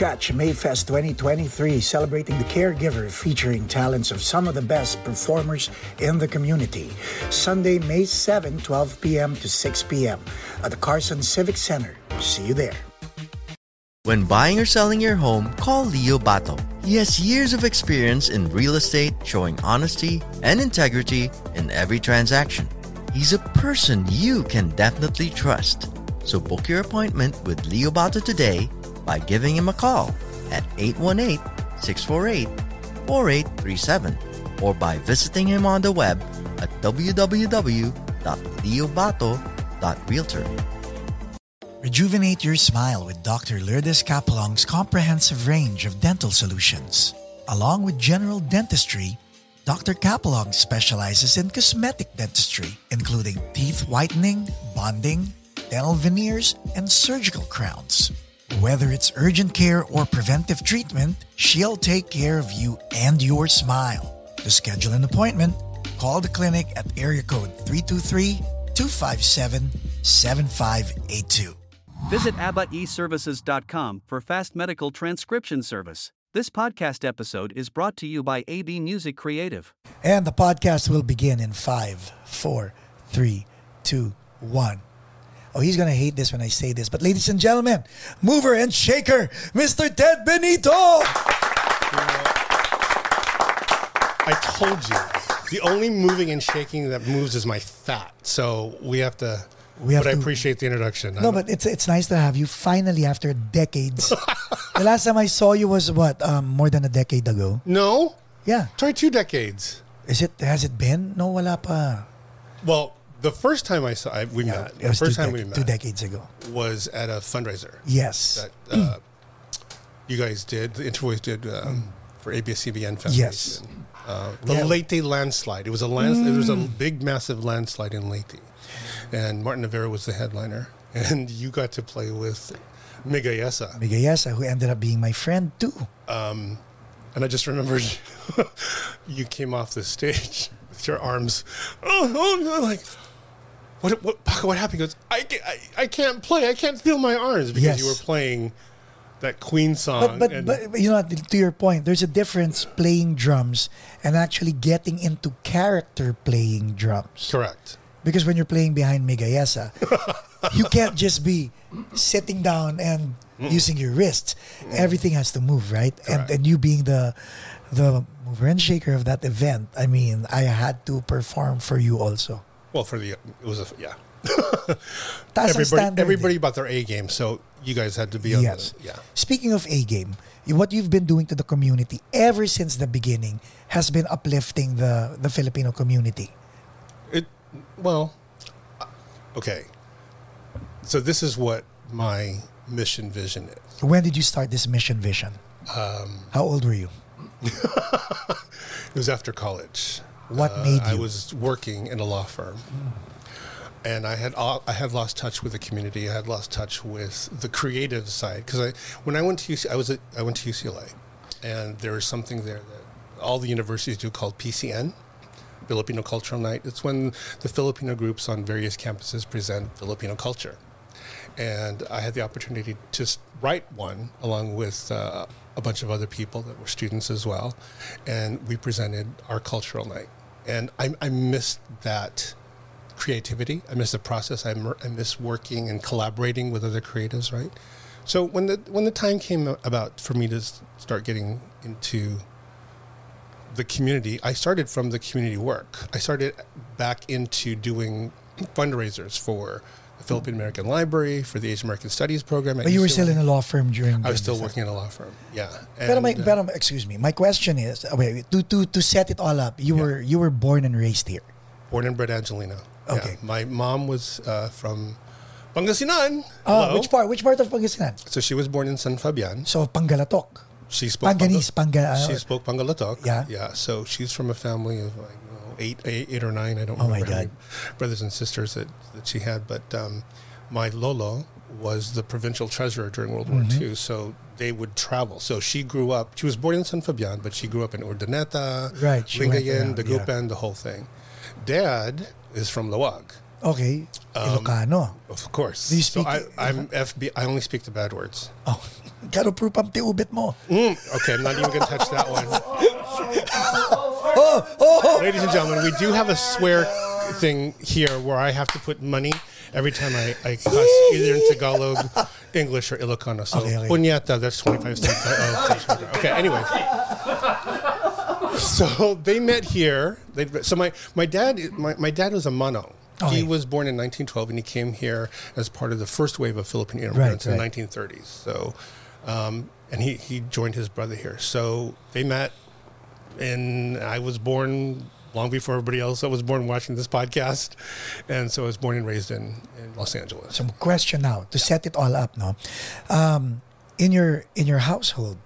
Catch Mayfest 2023 celebrating the caregiver featuring talents of some of the best performers in the community. Sunday, May 7, 12 p.m. to 6 p.m. at the Carson Civic Center. See you there. When buying or selling your home, call Leo Bato. He has years of experience in real estate, showing honesty and integrity in every transaction. He's a person you can definitely trust. So book your appointment with Leo Bato today by giving him a call at 818-648-4837 or by visiting him on the web at www.leobato.realtor. Rejuvenate your smile with Dr. Lourdes Capulong's comprehensive range of dental solutions. Along with general dentistry, Dr. Capulong specializes in cosmetic dentistry, including teeth whitening, bonding, dental veneers, and surgical crowns. Whether it's urgent care or preventive treatment, she'll take care of you and your smile. To schedule an appointment, call the clinic at area code 323-257-7582. Visit AbbaEServices.com for fast medical transcription service. This podcast episode is brought to you by AB Music Creative. And the podcast will begin in five, four, three, two, one. Oh, he's gonna hate this when I say this, but ladies and gentlemen, mover and shaker, Mr. Ted Benito. I told you, the only moving and shaking that moves is my fat. So we have to. We have but I appreciate the introduction. No, but it's it's nice to have you finally after decades. the last time I saw you was what um, more than a decade ago. no, Yeah, try two decades. is it? Has it been? No, wala pa. Well, the first time I saw I, we Yeah, met, the first time dec- we met two decades ago. was at a fundraiser Yes. that uh, you guys did. The Introvoys did um, for ABS-CBN Foundation. Yes. Uh, the Yeah. Leyte landslide. It was a land. It was a big, massive landslide in Leyte, and Martin Nievera was the headliner. And you got to play with Mig Ayesa. Migayesa, who ended up being my friend too. And I just remembered you came off the stage with your arms. Oh, oh like, what, what, Paco, what happened? He goes, I, ca- I, I can't play. I can't feel my arms because you were playing that Queen song. But but, and- but you know to your point, there's a difference playing drums and actually getting into character playing drums. correct. Because when you're playing behind Mig Ayesa, you can't just be sitting down and using your wrists. Everything has to move, right? And and you being the the mover and shaker of that event, I mean, I had to perform for you also. Well, for the, it was a, yeah. Ang Everybody, everybody brought their A game. So you guys had to be on Yes. yeah. Speaking of A game, what you've been doing to the community ever since the beginning has been uplifting the the Filipino community. It well, uh, okay. So this is what my mission vision is. When did you start this mission vision? Um, How old were you? It was after college. What Uh, made you? I was working in a law firm, and I had I had lost touch with the community. I had lost touch with the creative side because I when I went to UC, I was at, I went to UCLA, and there is something there that all the universities do called PCN, Filipino Cultural Night. It's when the Filipino groups on various campuses present Filipino culture, and I had the opportunity to write one along with uh, a bunch of other people that were students as well, and we presented our cultural night. And I, I missed that creativity. I miss the process. I, I miss working and collaborating with other creatives. Right. So when the when the time came about for me to start getting into the community, I started from the community work. I started back into doing fundraisers for the Philippine American Library, for the Asian American Studies program. But you were still in a law firm during. I was still working in a law firm. Yeah. And, uh, pero excuse me. My question is, uh, wait, to to to set it all up, you Yeah. were you were born and raised here. born and bred Angeleno. Okay. Yeah. My mom was uh, from Pangasinan. Oh, which part? Which part of Pangasinan? So she was born in San Fabian. So Pangalatok. She spoke Panganese, Pangal- Panga- she spoke Pangalatok. Yeah. Yeah. So she's from a family of like eight, eight, eight or nine. I don't Oh my remember how many brothers and sisters that, that she had. But um, my Lolo was the provincial treasurer during World Mm-hmm. War II. So they would travel. So she grew up. She was born in San Fabian, but she grew up in Urdaneta, Right, she went Lingayen, yeah. Dagupan, the whole thing. Dad is from Laoag. Okay. Ilocano. Of course. Do you so speak- I, I'm FB. I only speak the bad words. Oh, gano proof ang tiubit mo? Mm, okay, I'm not even going to touch that one. Oh, oh, Ladies and gentlemen, we do have a swear thing here where I have to put money every time I, I cuss either in Tagalog, English, or Ilocano. So, Okay, okay. that's 25 cents. Oh, okay, anyway. So they met here. They, so my, my dad my, my dad was a Mano. Okay. He was born in 1912 and he came here as part of the first wave of Filipino immigrants Right, in right. the 1930s. So, um, and he, he joined his brother here. So they met and I was born long before everybody else. I was born watching this podcast, and so I was born and raised in, in Los Angeles. Some question now to set it all up. No, um, in your in your household,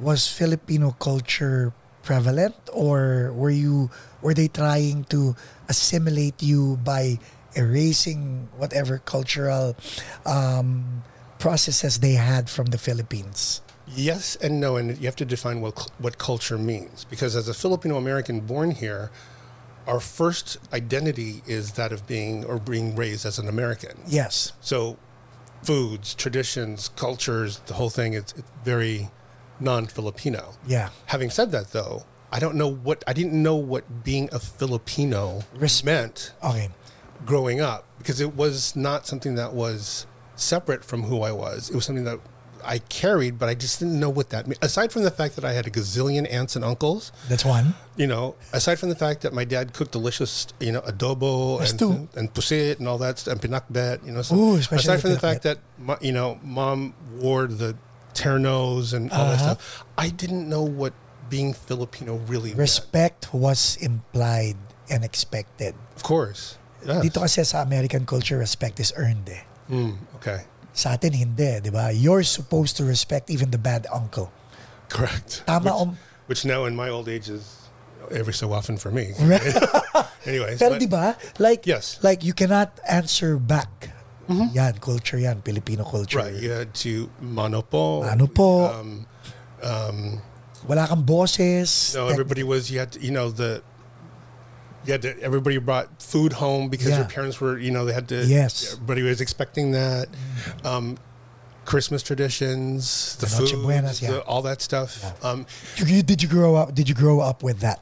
was Filipino culture prevalent, or were you were they trying to assimilate you by erasing whatever cultural um, processes they had from the Philippines? Yes and no, and you have to define what what culture means because as a Filipino American born here, our first identity is that of being or being raised as an American. Yes. So, foods, traditions, cultures, the whole thing is it's very non-Filipino. Yeah. Having said that, though, I don't know what I didn't know what being a Filipino Res- meant Okay. growing up because it was not something that was separate from who I was. It was something that I carried, but I just didn't know what that meant. Aside from the fact that I had a gazillion aunts and uncles, That's one. you know, aside from the fact that my dad cooked delicious, you know, adobo and, too. and pusit and all that stuff, and pinakbet, you know. So Ooh, especially aside from the fact that, my, you know, mom wore the ternos and all that Uh-huh. stuff, I didn't know what being Filipino really meant. Respect was implied and expected. Of course. Yes. Dito kasi sa American culture, respect is earned eh. Mm, okay. Sa atin hindi, di ba? You're supposed to respect even the bad uncle. Correct. Tama which, om- which now in my old age is every so often for me. Right. Anyways. Pero but- di ba? Like, Yes. like you cannot answer back. Mm-hmm. Yan, culture yan, Filipino culture. Right. You had to mano po. Ano po? Um, um, Wala kang bosses. no, everybody was, you had to, you know, the, you had to, everybody brought food home because Yeah. your parents were, you know, they had to, Yes. everybody was expecting that. Um, Christmas traditions, the, The food, Buenas, yeah. all that stuff. Yeah. Um, did you grow up? Did you grow up with that?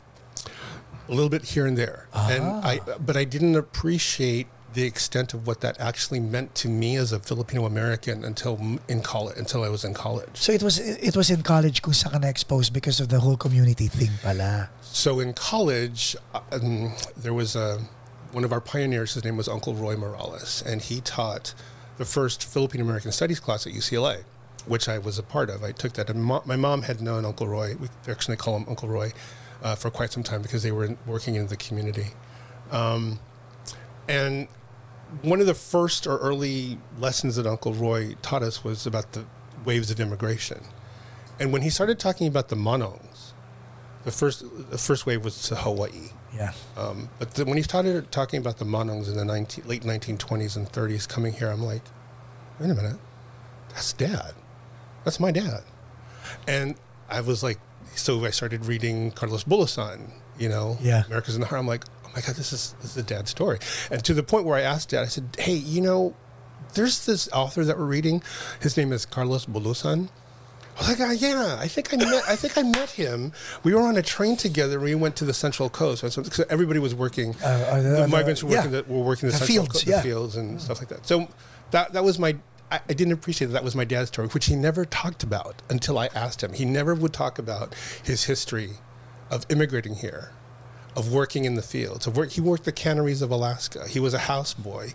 a little bit here and there and i Ah. but i didn't appreciate the extent of what that actually meant to me as a filipino american until in college until i was in college. So it was it was in college kung saan ka na-expose because of the whole community thing pala. so in college uh, um, there was a one of our pioneers his name was uncle roy morales and he taught the first filipino american studies class at ucla which i was a part of. I took that and mo- my mom had known uncle roy we actually call him uncle roy uh, for quite some time because they were working in the community. Um, and one of the first or early lessons that Uncle Roy taught us was about the waves of immigration. And when he started talking about the Manongs, the first the first wave was to Hawaii. Yeah. Um, but the, when he started talking about the Manongs in the 19, late 1920s and 30s coming here, I'm like, wait a minute, that's dad. That's my dad. And I was like, so I started reading Carlos Bulosan, you know, Yeah. America's in the Heart. I'm like, oh my God, this is, this is a dad's story. And to the point where I asked dad, I said, hey, you know, there's this author that we're reading. His name is Carlos Bulosan. I was like, ah, yeah, I think I met, I think I met him. We were on a train together. We went to the Central Coast. So everybody was working. Uh, uh, the the- migrants were working. yeah. The, were working the, The Central fields, yeah. the fields and stuff like that. So that that was my. I, I didn't appreciate that. That was my dad's story, which he never talked about until I asked him. He never would talk about his history of immigrating here, of working in the fields. Of work, he worked the canneries of Alaska. He was a houseboy.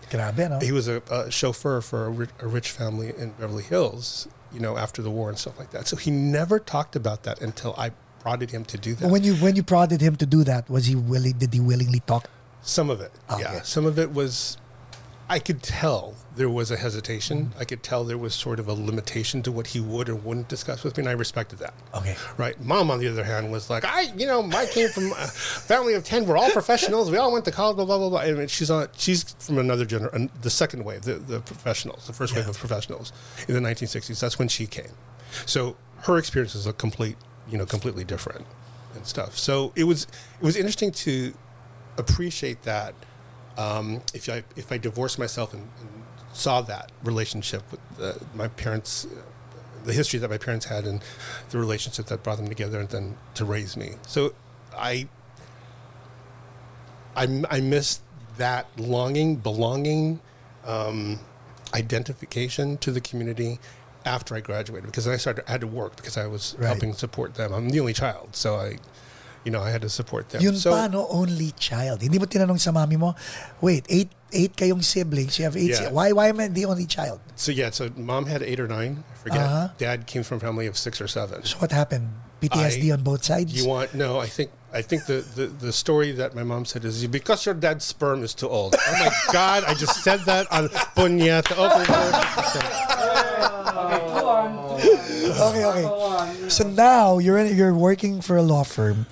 He was a, a chauffeur for a rich, a rich family in Beverly Hills, you know, after the war and stuff like that. So he never talked about that until I prodded him to do that. When you when you prodded him to do that, was he willing? Did he willingly talk? Some of it, Okay. yeah. Some of it was, I could tell there was a hesitation. Mm-hmm. I could tell there was sort of a limitation to what he would or wouldn't discuss with me, and I respected that. Okay. Right. Mom, on the other hand, was like, I, you know, I came from a family of 10. We're all professionals. We all went to college, blah, blah, blah, blah. And she's on, she's from another generation, the second wave, the, the professionals, the first wave of professionals in the 1960s. That's when she came. So her experience is a complete, you know, completely different and stuff. So it was, it was interesting to appreciate that Um, if I if I divorced myself and, and saw that relationship with uh, my parents, the history that my parents had, and the relationship that brought them together, and then to raise me. So I I, I miss that longing, belonging, um, identification to the community after I graduated because I started I had to work because I was Right. helping support them. I'm the only child, so I, you know, I had to support them. Yun so, pa, no? Only child. Hindi mo tinanong sa mami mo, wait, eight eight kayong siblings. You have eight. Yeah. si- Why, why am I the only child? so yeah, so mom had eight or nine. I forget. Uh-huh. Dad came from a family of six or seven. So what happened? PTSD I- on both sides? You want no? I think I think the, the, the story that my mom said is because your dad's sperm is too old. Oh my God! I just said that on punyeta. okay, okay. So now you're in, you're working for a law firm.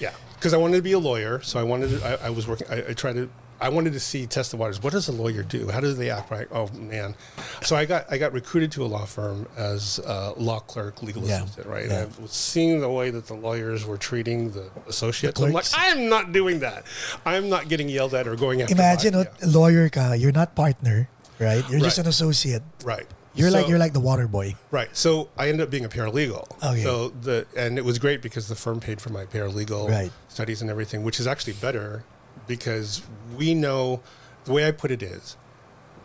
Yeah, because I wanted to be a lawyer, so I wanted. To, I, I was working. I, I tried to. I wanted to see test the waters. What does a lawyer do? How do they act? Right? Oh man! So I got I got recruited to a law firm as a law clerk, legal Yeah. assistant. Right? Yeah. And I was seeing the way that the lawyers were treating the associates. The I'm like, clerks. I'm not doing that. I'm not getting yelled at or going after. Imagine, my- what lawyer ka, you're not partner, right? You're just Right. an associate. right. You're like you're like the water boy. Right. So I ended up being a paralegal. Okay. So the and it was great because the firm paid for my paralegal Right. studies and everything, which is actually better because we know the way I put it is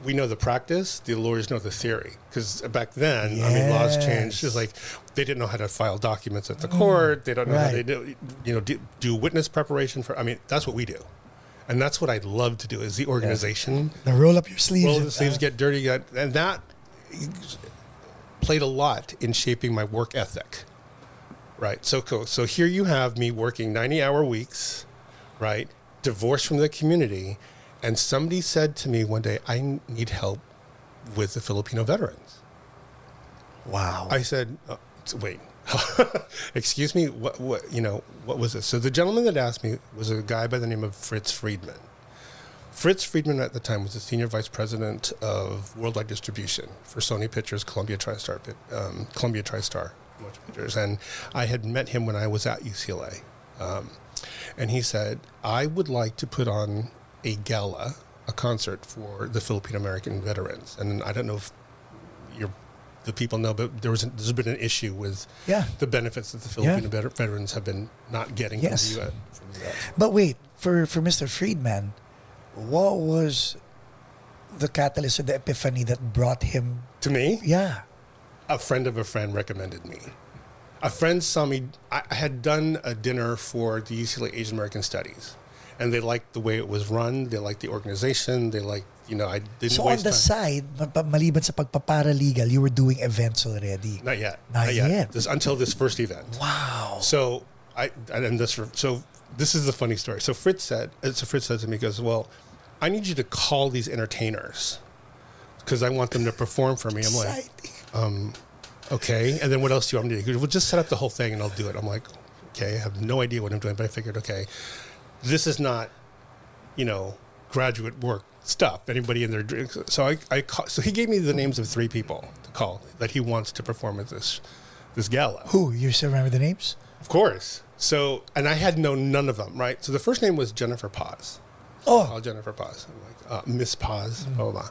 we know the practice, the lawyers know the theory. Because back then, I mean, laws changed. It's like they didn't know how to file documents at the mm. court. They don't know how Right. they do, you know, do, do witness preparation for. I mean, that's what we do, and that's what I'd love to do is the organization Now roll up your sleeves. roll the sleeves, uh, get dirty, get, and that played a lot in shaping my work ethic. Right. So cool. So here you have me working 90 hour weeks, right? Divorced from the community. And somebody said to me one day, I need help with the Filipino veterans. wow. I said, uh, wait, excuse me, what, what, you know, what was this? So the gentleman that asked me was a guy by the name of Fritz Friedman. Fritz Friedman at the time was the senior vice president of worldwide distribution for Sony Pictures, Columbia TriStar, um, Columbia TriStar Pictures, and I had met him when I was at UCLA, um, and he said I would like to put on a gala, a concert for the Filipino American veterans, and I don't know if you're the people know, but there was there's been an issue with Yeah. the benefits that the Filipino vet- veterans have been not getting Yes. from the US. From the US. But wait, for for Mr. Friedman, what was the catalyst or the epiphany that brought him? To me, Yeah. a friend of a friend recommended me. A friend saw me. I had done a dinner for the UCLA Asian American Studies, and they liked the way it was run. They liked the organization. They liked, you know, I didn't So on the time. side, maliban sa pagpaparalegal, you were doing events already. Not yet. Not yet. This, until this first event. Wow. So I and this so this is the funny story. So Fritz said, so Fritz said to me, he goes, "Well, I need you to call these entertainers because I want them to perform for me." I'm like, Exciting. Um, okay. And then what else do you want me to do? Well, just set up the whole thing and I'll do it. I'm like, okay, I have no idea what I'm doing, but I figured, okay, this is not, you know, graduate work stuff. Anybody in their drinks. So I, I call, so he gave me the names of three people to call that he wants to perform at this, this gala. Who? You still remember the names? Of course. So, and I had known none of them, right? So the first name was Jennifer Paz. Oh, Call Jennifer Paz. I'm like, uh, Miss Paz, blah, blah, blah.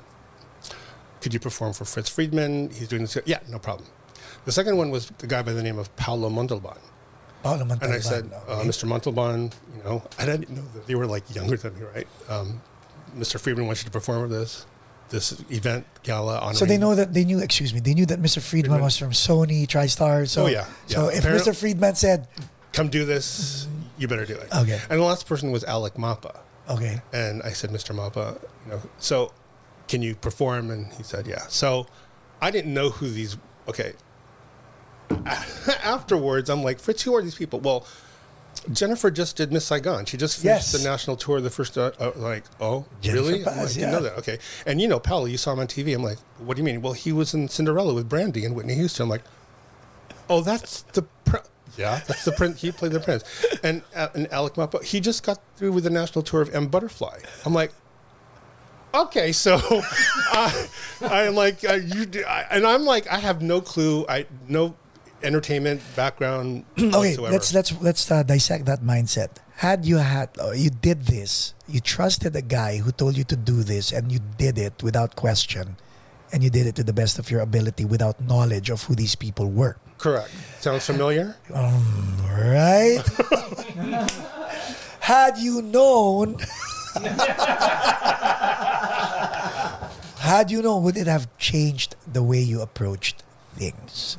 Could you perform for Fritz Friedman? He's doing this. Yeah, no problem. The second one was the guy by the name of Paolo Montalban. Paolo Montalban. And I said, uh. Mr. Montalban, you know, I didn't know that they were like younger than me, right? Um, Mr. Friedman wants you to perform at this, this event gala on. So they know that they knew. Excuse me. They knew that Mr. Friedman Friedman. was from Sony, TriStar. So, Oh, yeah, So yeah. if Apparent- Mr. Friedman said, come do this, you better do it. Okay. And the last person was Alec Mapa. "Okay, And I said, Mr. Mapa, you know, so can you perform? And he said, yeah. So I didn't know who these, okay. Afterwards, I'm like, Fritz, who are these people? Well, Jennifer just did Miss Saigon. She just finished Yes. the national tour, the first, uh, uh, like, oh, Jennifer really? Paz, like, didn't know that. Okay. And you know, Paolo, you saw him on TV. I'm like, what do you mean? Well, he was in Cinderella with Brandy and Whitney Houston. I'm like, oh, that's the, yeah, that's the prince. He played the prince. And, uh, and Alec Mapa, he just got through with the national tour of M Butterfly. I'm like, okay, so uh, I'm like, uh, you, do, I, and I'm like, I have no clue. I no, entertainment background okay, whatsoever. let's let's let's uh, dissect that mindset. Had you had uh, you did this, you trusted a guy who told you to do this, and you did it without question, and you did it to the best of your ability without knowledge of who these people were. Correct. Sounds familiar? Um, right? had you known, had you known, would it have changed the way you approached things?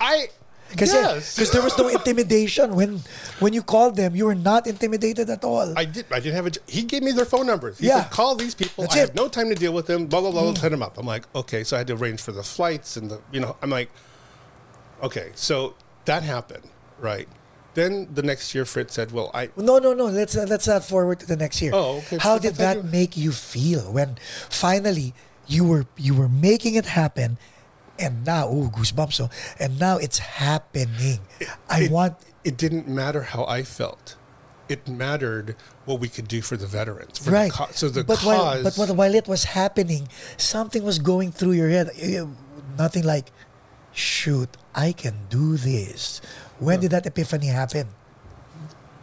I Because yes. there was no intimidation when when you called them. You were not intimidated at all. I did. I didn't have a. He gave me their phone numbers. He Yeah. said, "Call these people." That's I it. have no time to deal with them. Blah blah blah. blah mm. Set them up. I'm like, okay. So I had to arrange for the flights and the. You know, I'm like, okay. So that happened, right? Then the next year, Fritz said, "Well, I." No, no, no. Let's uh, let's not forward to the next year. Oh, okay. How I did that you- make you feel when finally you were you were making it happen, and now oh goosebumps! So and now it's happening. I it, want It didn't matter how I felt. It mattered what we could do for the veterans. For right. The co- so the but cause. while but while, while it was happening, something was going through your head. Eh, Nothing like, shoot, I can do this. When did that epiphany happen?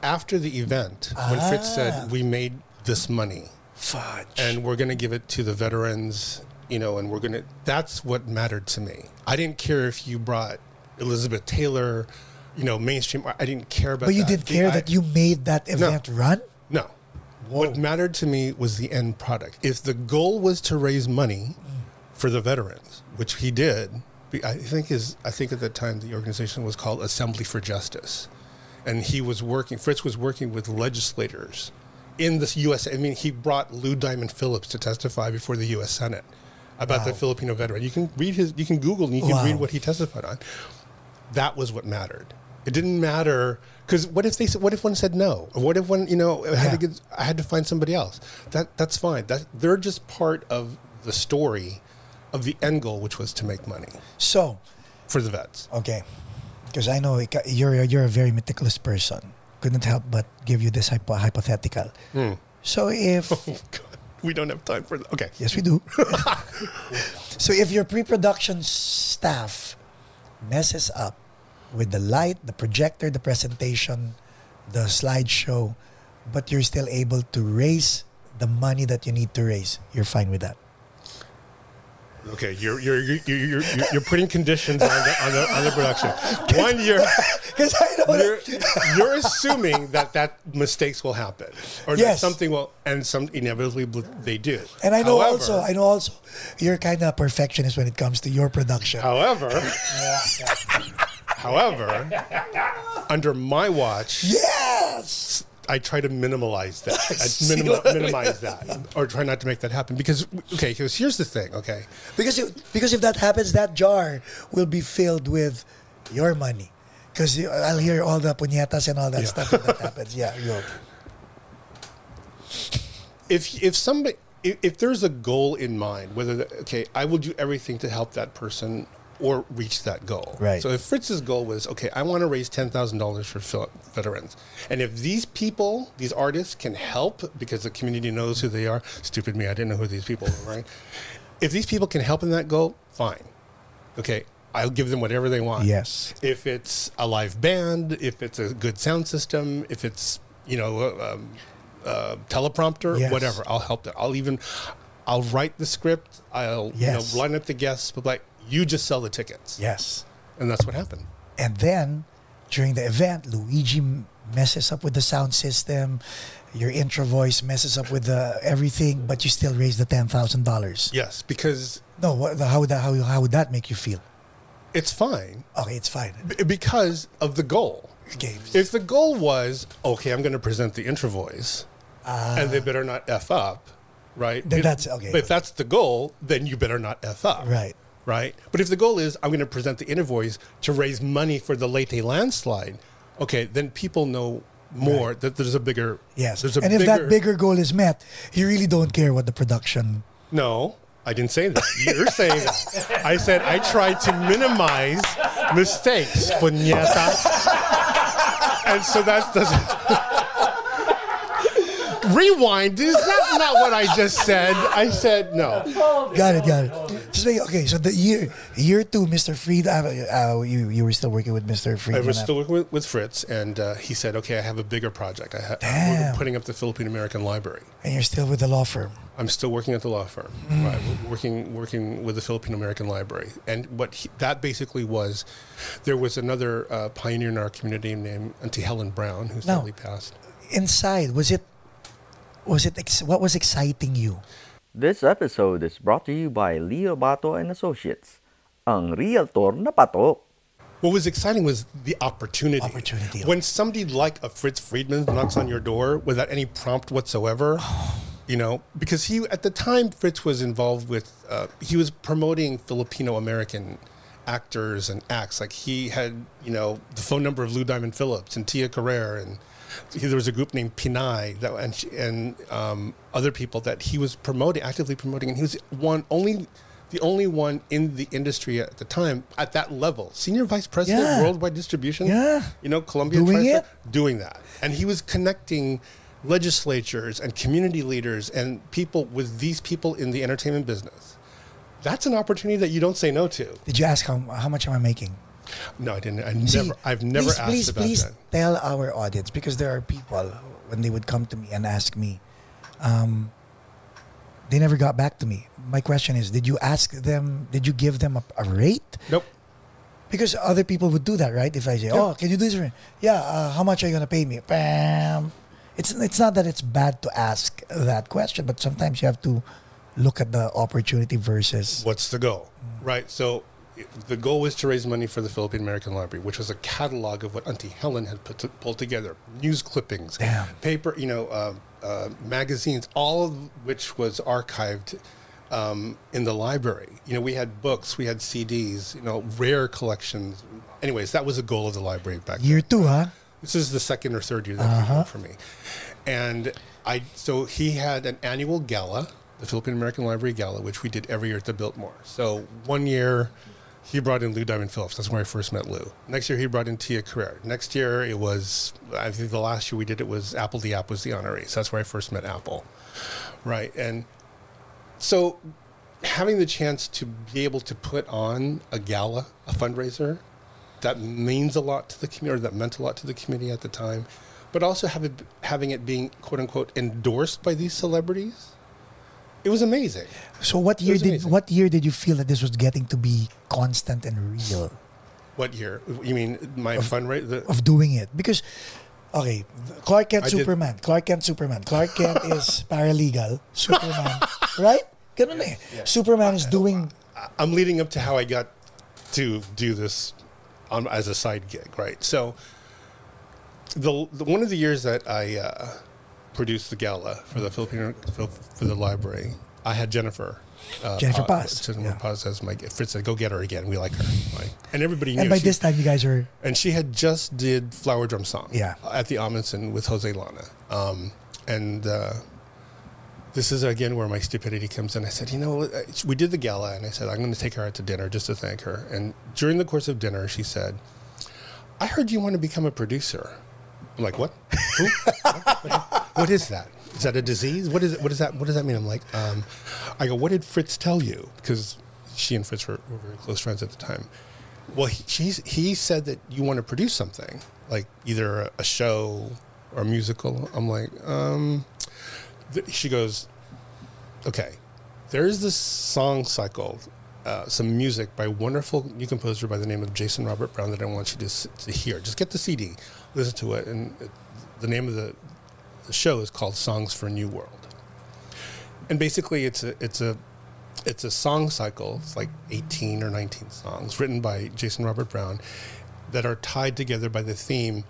after the event, when Fritz Ah. said, "We made this money." Fudge. and we're going to give it to the veterans, you know, and we're going to. That's what mattered to me. I didn't care if you brought Elizabeth Taylor, you know, mainstream. I didn't care about. but you that. did care I- that you made that event run. No. What mattered to me was the end product. If the goal was to raise money for the veterans, which he did, I think is I think at that time the organization was called Assembly for Justice, and he was working. Fritz was working with legislators in the U.S. I mean, he brought Lou Diamond Phillips to testify before the U.S. Senate about the Filipino veteran. You can read his. You can Google and you can Wow. read what he testified on. That was what mattered. It didn't matter because what if they said, what if one said no? Or what if one you know I had to get I had to find somebody else? That that's fine. That they're just part of the story of the end goal, which was to make money So for the vets. Okay, because I know you're you're a very meticulous person. Couldn't help but give you this hypo- hypothetical. Hmm. So if Oh God, we don't have time for that. Okay. yes, we do. so if your pre-production staff messes up with the light, the projector, the presentation, the slideshow, but you're still able to raise the money that you need to raise, you're fine with that. Okay, you're you're you're you're, you're, you're putting conditions on the on the, on the production. One year, Because I know you're, you're assuming that that mistakes will happen, or that something will, and some inevitably they do. And I know However- also, I know also, you're kind of perfectionist when it comes to your production. However, however, under my watch, Yes. I try to minimalize that. I See minima, what I mean? minimize that, or try not to make that happen. Because okay, because here's the thing. Okay, Because if, because if that happens, that jar will be filled with your money. Because I'll hear all the puñetas and all that stuff if that happens. Yeah, if if somebody if, if there's a goal in mind, whether the, okay, I will do everything to help that person or reach that goal. Right. So if Fritz's goal was okay, I want to raise ten thousand dollars for fil- veterans, and if these people, these artists, can help because the community knows who they are. Stupid me, I didn't know who these people were. Right. If these people can help in that goal, fine. Okay, I'll give them whatever they want. Yes. If it's a live band, if it's a good sound system, if it's you know um, uh, teleprompter, Yes. whatever, I'll help them. I'll even I'll write the script. I'll Yes. you know line up the guests, but like you just sell the tickets, Yes. and that's what happened. And then during the event, Luigi messes up with the sound system. Your Introvoys messes up with the everything, but you still raise the ten thousand dollars. Yes, because No, what, how would that how, how would that make you feel? it's fine Okay, it's fine. b- because of the goal. Okay. If the goal was okay, I'm going to present the Introvoys, and they ah. better not f up, right? Then If- that's- okay, But if that's the goal, then you better not f up, Right. Right. But if the goal is I'm going to present the Introvoys to raise money for the Leyte landslide, okay, then people know more that there's a bigger Yes. There's a and if that bigger goal is met, you really don't care what the production. No, I didn't say that. You're saying that. I said I try to minimize mistakes, puñeta. and so that's the. Rewind. Is that not what I just said? I said no. Got it, got it. Just make okay. So the year year two, Mr. Fried, uh, uh, you you were still working with Mr. Fried. I was still working with, with Fritz, and uh, he said, "Okay, I have a bigger project. I ha- Damn. we're putting up the Philippine American Library. and you're still with the law firm. I'm still working at the law firm, right? w- Working working with the Philippine American Library, and what he, that basically was, there was another uh, pioneer in our community named Auntie Helen Brown, who No. sadly passed. Inside, was it was it ex- what was exciting you? This episode is brought to you by Leo Bato and Associates, ang realtor na patok. What was exciting was the opportunity. Opportunity. When somebody like a Fritz Friedman knocks on your door without any prompt whatsoever, you know, because he at the time Fritz was involved with, uh, he was promoting Filipino American actors and acts. Like he had, you know, the phone number of Lou Diamond Phillips and Tia Carrere and. He- There was a group named Pinay that and she, and um, other people that he was promoting, actively promoting, and he was one only, the only one in the industry at the time at that level, senior vice president, Yeah. worldwide distribution. Yeah. you know, Columbia Doing it? doing that, and he was connecting legislatures and community leaders and people with these people in the entertainment business. That's an opportunity that you don't say no to. Did you ask how how much am I making? No, I didn't. I See, never. I've never please, asked please, about please that. tell our audience because there are people when they would come to me and ask me, um, they never got back to me. My question is, did you ask them? Did you give them a, a rate? Nope. Because other people would do that, right? If I say, "Oh, can you do this?" for me?" Yeah. Uh, how much are you gonna pay me? Bam. It's it's not that it's bad to ask that question, but sometimes you have to look at the opportunity versus. What's the goal? Right. So the goal was to raise money for the Philippine American Library, which was a catalog of what Auntie Helen had put to, pulled together, news clippings, Damn. paper, you know, uh, uh, magazines, all of which was archived um, in the library. You know, we had books, we had CDs, you know, rare collections. Anyways, that was the goal of the library back then. Year two, huh? This is the second or third year that worked for me, and I. So he had an annual gala, the Philippine American Library Gala, which we did every year at the Biltmore. So one year, he brought in Lou Diamond Phillips. That's where I first met Lou. Next year, he brought in Tia Carrere. Next year, it was. I think the last year we did it was apl.de.ap was the honoree. So that's where I first met Apple, right? And so having the chance to be able to put on a gala, a fundraiser, that means a lot to the community, or that meant a lot to the community at the time, but also it, having it being quote unquote endorsed by these celebrities, it was amazing. So what year did amazing. what year did you feel that this was getting to be constant and real What year? You mean my fundraiser? The, of doing it? Because okay, Clark Kent I did- Superman, Clark Kent Superman, Clark Kent is paralegal, Superman, right? Ganun eh. Superman is doing I'm leading up to how I got to do this on, as a side gig, right? So, the, the one of the years that I uh, produced the gala for the Filipino for, for the library, I had Jennifer. Uh, Jennifer Pa- Paz, Jennifer yeah. Paz as my Fritz said, "Go get her again. We like her." Right? And everybody knew. and by she- this time you guys are and she had just did Flower Drum Song Yeah. at the Ahmanson with Jose Llana. Um, and uh, this is again where my stupidity comes in. I said, you know, uh, we did the gala, and I said, I'm going to take her out to dinner just to thank her. And during the course of dinner, she said, I heard you want to become a producer. I'm like, what? What? Is that? Is that a disease? What is it? What does that? What does that mean? I'm like, um, I go, what did Fritz tell you? Because she and Fritz were, were very close friends at the time. Well, he, he said that you want to produce something, like either a, show or a musical. I'm like, um, she goes, okay, there is this song cycle, uh, some music by a wonderful new composer by the name of Jason Robert Brown that I want you to, to hear. Just get the CD, listen to it, and it, the name of the, the show is called Songs for a New World. And basically, it's a it's a it's a song cycle. It's like 18 or 19 songs written by Jason Robert Brown that are tied together by the theme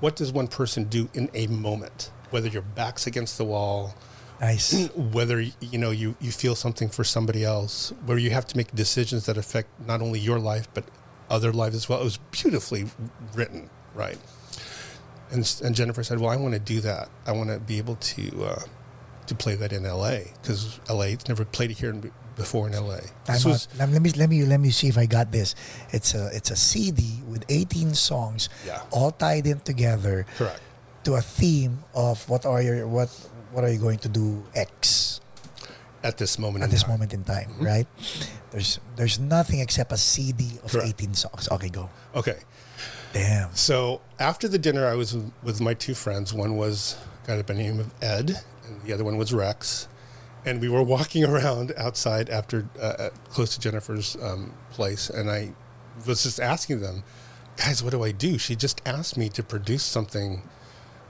what does one person do in a moment? Whether your back's against the wall, nice. whether you know you, you feel something for somebody else, where you have to make decisions that affect not only your life but other lives as well. It was beautifully written, right? And, and Jennifer said, "Well, I want to do that. I want to be able to uh, to play that in L.A. because L.A. it's never played it here before in L.A. Was. Let, me let me let me see if I got this. It's a it's a CD with 18 songs, Yeah. all tied in together correct. to a theme of what are your what what are you going to do X At this moment, at in this time. moment in time, right? There's there's nothing except a CD of Correct. 18 songs. Okay, go. Okay. Damn. So after the dinner, I was with, my two friends. One was a guy by the name of Ed, and the other one was Rex. And we were walking around outside after uh, uh, close to Jennifer's um, place, and I was just asking them, guys, what do I do? She just asked me to produce something,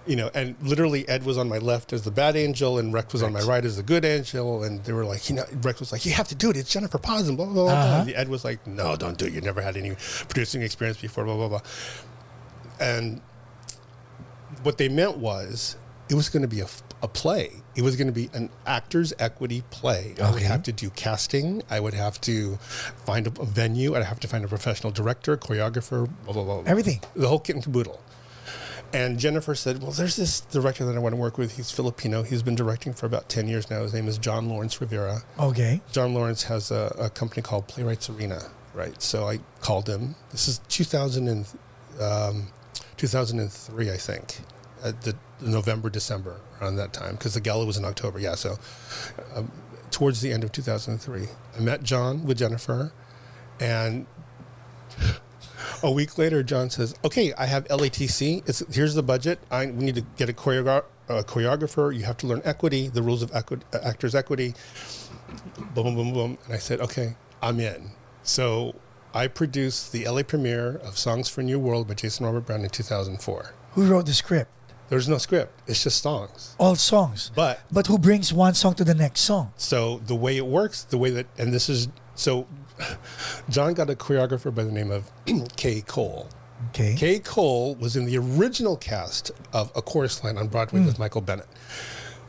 you know. And literally, Ed was on my left as the bad angel, and Rex was on my right as the good angel. And they were like, you know, Rex was like, you have to do it. It's Jennifer Paz, and blah blah blah. blah. Uh-huh. And Ed was like, no, don't do it. You never had any producing experience before, blah blah blah and what they meant was it was going to be a, a play. It was going to be an actors equity play. I would have to do casting. I would have to find a, a venue. I'd have to find a professional director, choreographer, blah blah blah. Everything. The whole kit and caboodle. And Jennifer said, "Well, there's this director that I want to work with. He's Filipino. He's been directing for about ten years now. His name is John Lawrence Rivera. Okay. John Lawrence has a, a company called Playwrights Arena, right? So I called him. This is 2000 and, um, 2003, I think, at the November, December, around that time, because the gala was in October. Yeah, so um, towards the end of 2003, I met John with Jennifer, and a week later, John says, "Okay, I have LATC. It's, here's the budget. I we need to get a, choreogra- a choreographer. You have to learn equity, the rules of equi- actors equity." Boom, boom, boom, boom, and I said, "Okay, I'm in." So I produced the LA premiere of Songs for a New World by Jason Robert Brown in 2004. Who wrote the script? There's no script; it's just songs. All songs. But But who brings one song to the next song? So the way it works, the way that, and this is so, John got a choreographer by the name of Kay Cole. Okay. Kay Cole was in the original cast of A Chorus Line on Broadway hmm. with Michael Bennett.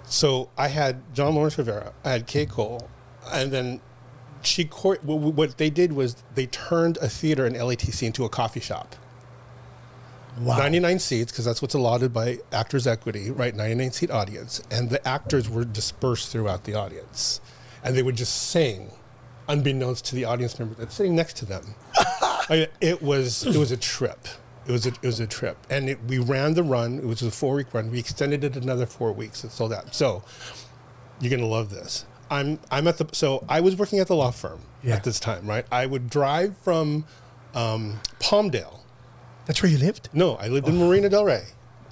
So I had John Lawrence Rivera, I had Kay Cole, and then she what they did was they turned a theater in LATC into a coffee shop. Wow. 99 seats because that's what's allotted by Actors Equity, right? 99 seat audience, and the actors were dispersed throughout the audience, and they would just sing, unbeknownst to the audience member that's sitting next to them. I it was it was a trip. It was a, it was a trip, and it, we ran the run. It was a four week run. We extended it another four weeks. It sold out. So you're gonna love this. I'm I'm at the so I was working at the law firm Yeah. at this time, right? I would drive from um, Palmdale. That's where you lived? No, I lived in Marina Del Rey.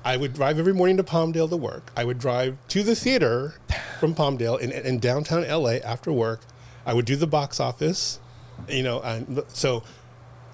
I would drive every morning to Palmdale to work. I would drive to the theater from Palmdale in, in downtown LA after work. I would do the box office, you know, and so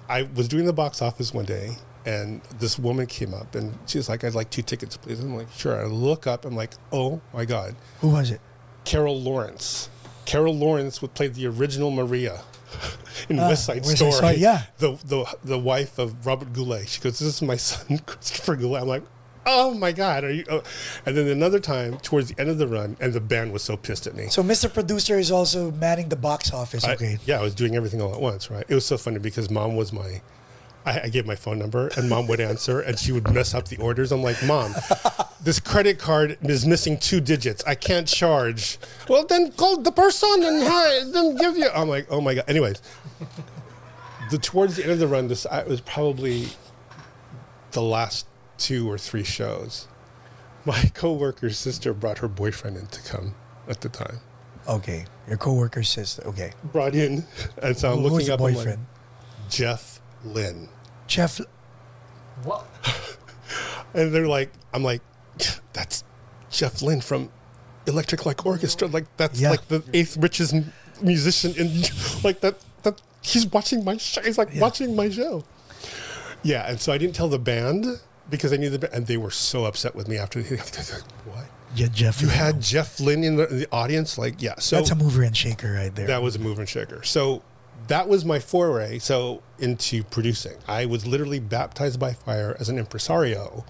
I was doing the box office one day and this woman came up and she was like, I'd like two tickets, please. I'm like, sure. I look up, I'm like, oh my God. Who was it? Carol Lawrence. Carol Lawrence would play the original Maria in Ah, West Side Side Story. Story, yeah. The, the the wife of Robert Goulet. She goes, "This is my son, Christopher Goulet." I'm like, "Oh my God, are you?" Oh. And then another time, towards the end of the run, and the band was so pissed at me. So Mr. Producer is also manning the box office. I- Okay. yeah, I was doing everything all at once, right? It was so funny because mom was my. I, I gave my phone number and mom would answer and she would mess up the orders. I'm like, Mom, this credit card is missing two digits. I can't charge. Well, then call the person and hi, then give you. I'm like, oh my God. Anyways, the towards the end of the run, this I, it was probably the last two or three shows. My coworker's sister brought her boyfriend in to come at the time. Okay. Your coworker sister. okay. Brought in, and so I'm Who- looking the up. I'm like, boyfriend? Jeff Lynne. Jeff. What? and they're like, I'm like, that's Jeff Lynne from Electric Light Orchestra. Like that's Yeah. like the eighth richest musician in like that. That he's watching my show. He's like Yeah. watching my show. Yeah, and so I didn't tell the band because I knew the and they were so upset with me after. They're like, what? Yeah, Jeff. You had Jeff Lynne in the, in the audience? Like, yeah. So That's a mover and shaker right there. that was a mover and shaker. So that was my foray so into producing. I was literally baptized by fire as an impresario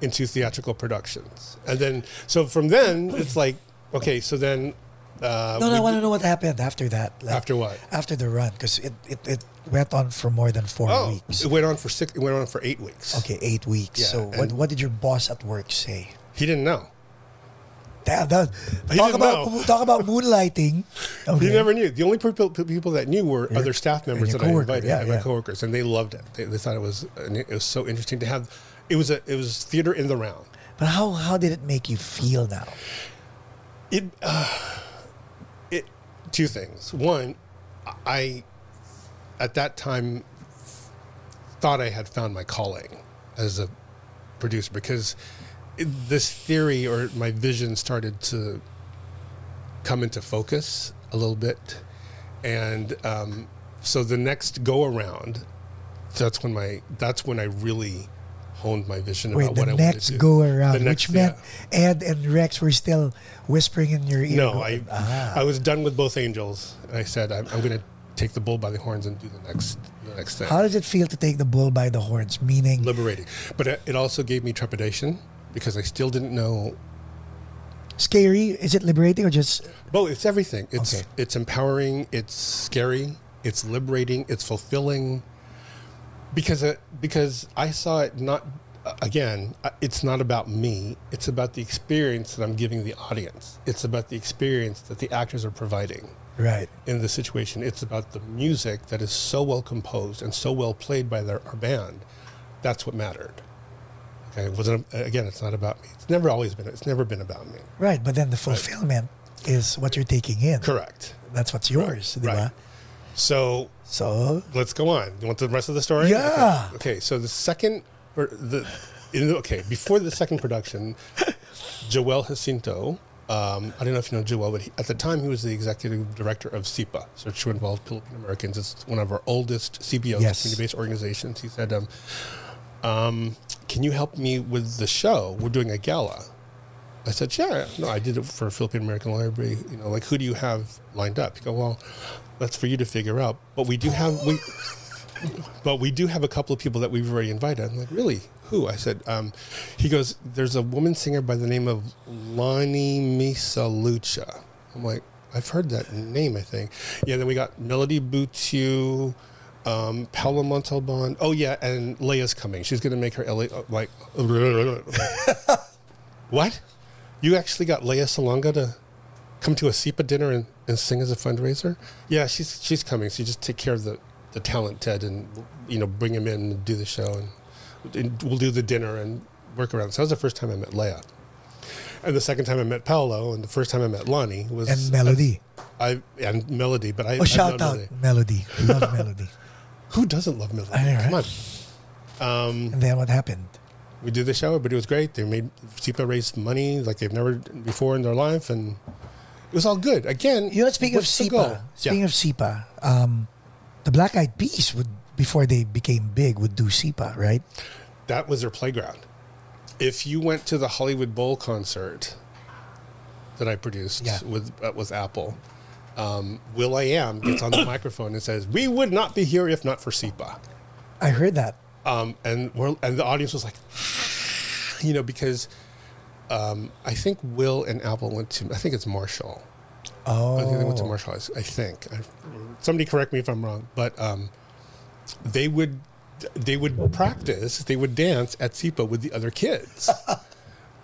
into theatrical productions. And then so from then it's like okay, so then uh no, no, I want to know what happened after that. like, After what? After the run, because it, it, it went on for more than four Oh, weeks. it went on for six. It went on for eight weeks. Okay, eight weeks. Yeah, so what, what did your boss at work say? He didn't know. Damn, that, talk about know. talk about moonlighting. Okay. He never knew. The only people, people that knew were Your- other staff members that I invited, yeah, and my coworkers, and they loved it. They, they thought it was it was so interesting to have. It was a it was theater in the round. But how how did it make you feel now? It, uh, it, two things. One, I, at that time, thought I had found my calling as a producer because this theory or my vision started to come into focus a little bit, and um, so the next go around, that's when my that's when I really honed my vision Wait, about what I wanted to do. go around, The next- which meant yeah. Ed and Rex were still whispering in your ear. No, I Ah. I was done with both angels. I said I'm, I'm going to take the bull by the horns and do the next the next thing. How does it feel to take the bull by the horns? Meaning, Liberating, but it, also gave me trepidation because I still didn't know. scary? Is it liberating or just Well, it's everything. It's Okay. it's empowering. It's scary. It's liberating. It's fulfilling. Because it, because I saw it not uh, again. uh, It's not about me. It's about the experience that I'm giving the audience. It's about the experience that the actors are providing. right? in the situation. It's about the music that is so well composed and so well played by their, our band. That's what mattered. Okay, it wasn't again. It's not about me. It's never always been. It's never been about me. Right, but then the fulfillment is what you're taking in. Correct. That's what's yours, ba? Right. So So, let's go on. You want the rest of the story? Yeah. Okay. Okay, So the second, or the, in, okay, before the second production, Joel Jacinto. Um, I don't know if you know Joel, but he, at the time he was the executive director of SIPA, Search to Involve Filipino Americans. It's one of our oldest CBOs, Yes. community-based organizations. He said, um, um, "Can you help me with the show? We're doing a gala." I said, "Sure." No, I did it for Philippine American Library. You know, like who do you have lined up? He go, "Well, that's for you to figure out." But we do have we, but we do have a couple of people that we've already invited. I'm like, "Really? Who?" I said, um, "He goes, there's a woman singer by the name of Lani Misalucha." I'm like, "I've heard that name. I think." Yeah. Then we got Melody Butiu. Um, Paolo Montalban. Oh yeah, and Lea's coming. She's gonna make her LA uh, like. what? You actually got Lea Salonga to come to a SIPA dinner and, and sing as a fundraiser? Yeah, she's she's coming. So you just take care of the, the talent, Ted, and you know bring him in and do the show, and, and we'll do the dinner and work around. So that was the first time I met Lea, and the second time I met Paolo, and the first time I met Lani was and Melody. I and Melody, but I Oh, shout out Melody. Melody. Love Melody. Who doesn't love Melody? I know, Come right? on. Um, and then what happened? we did the show, but it was great. They made SIPA raised money like they've never before in their life, and it was all good. Again, You know, speaking of? SIPA, speaking yeah. of SIPA, um, the Black Eyed Peas would before they became big would do SIPA, right? that was their playground. If you went to the Hollywood Bowl concert that I produced Yeah. with uh, with Apple, um, will.i.am gets on the microphone and says, "We would not be here if not for SIPA." I heard that. um, and we're, and the audience was like, you know, because um, I think Will and Apple went to, I think it's Marshall. I think they went to Oh, Marshall. I, I think. I, somebody correct me if I'm wrong, but um, they would they would practice, they would dance at SIPA with the other kids.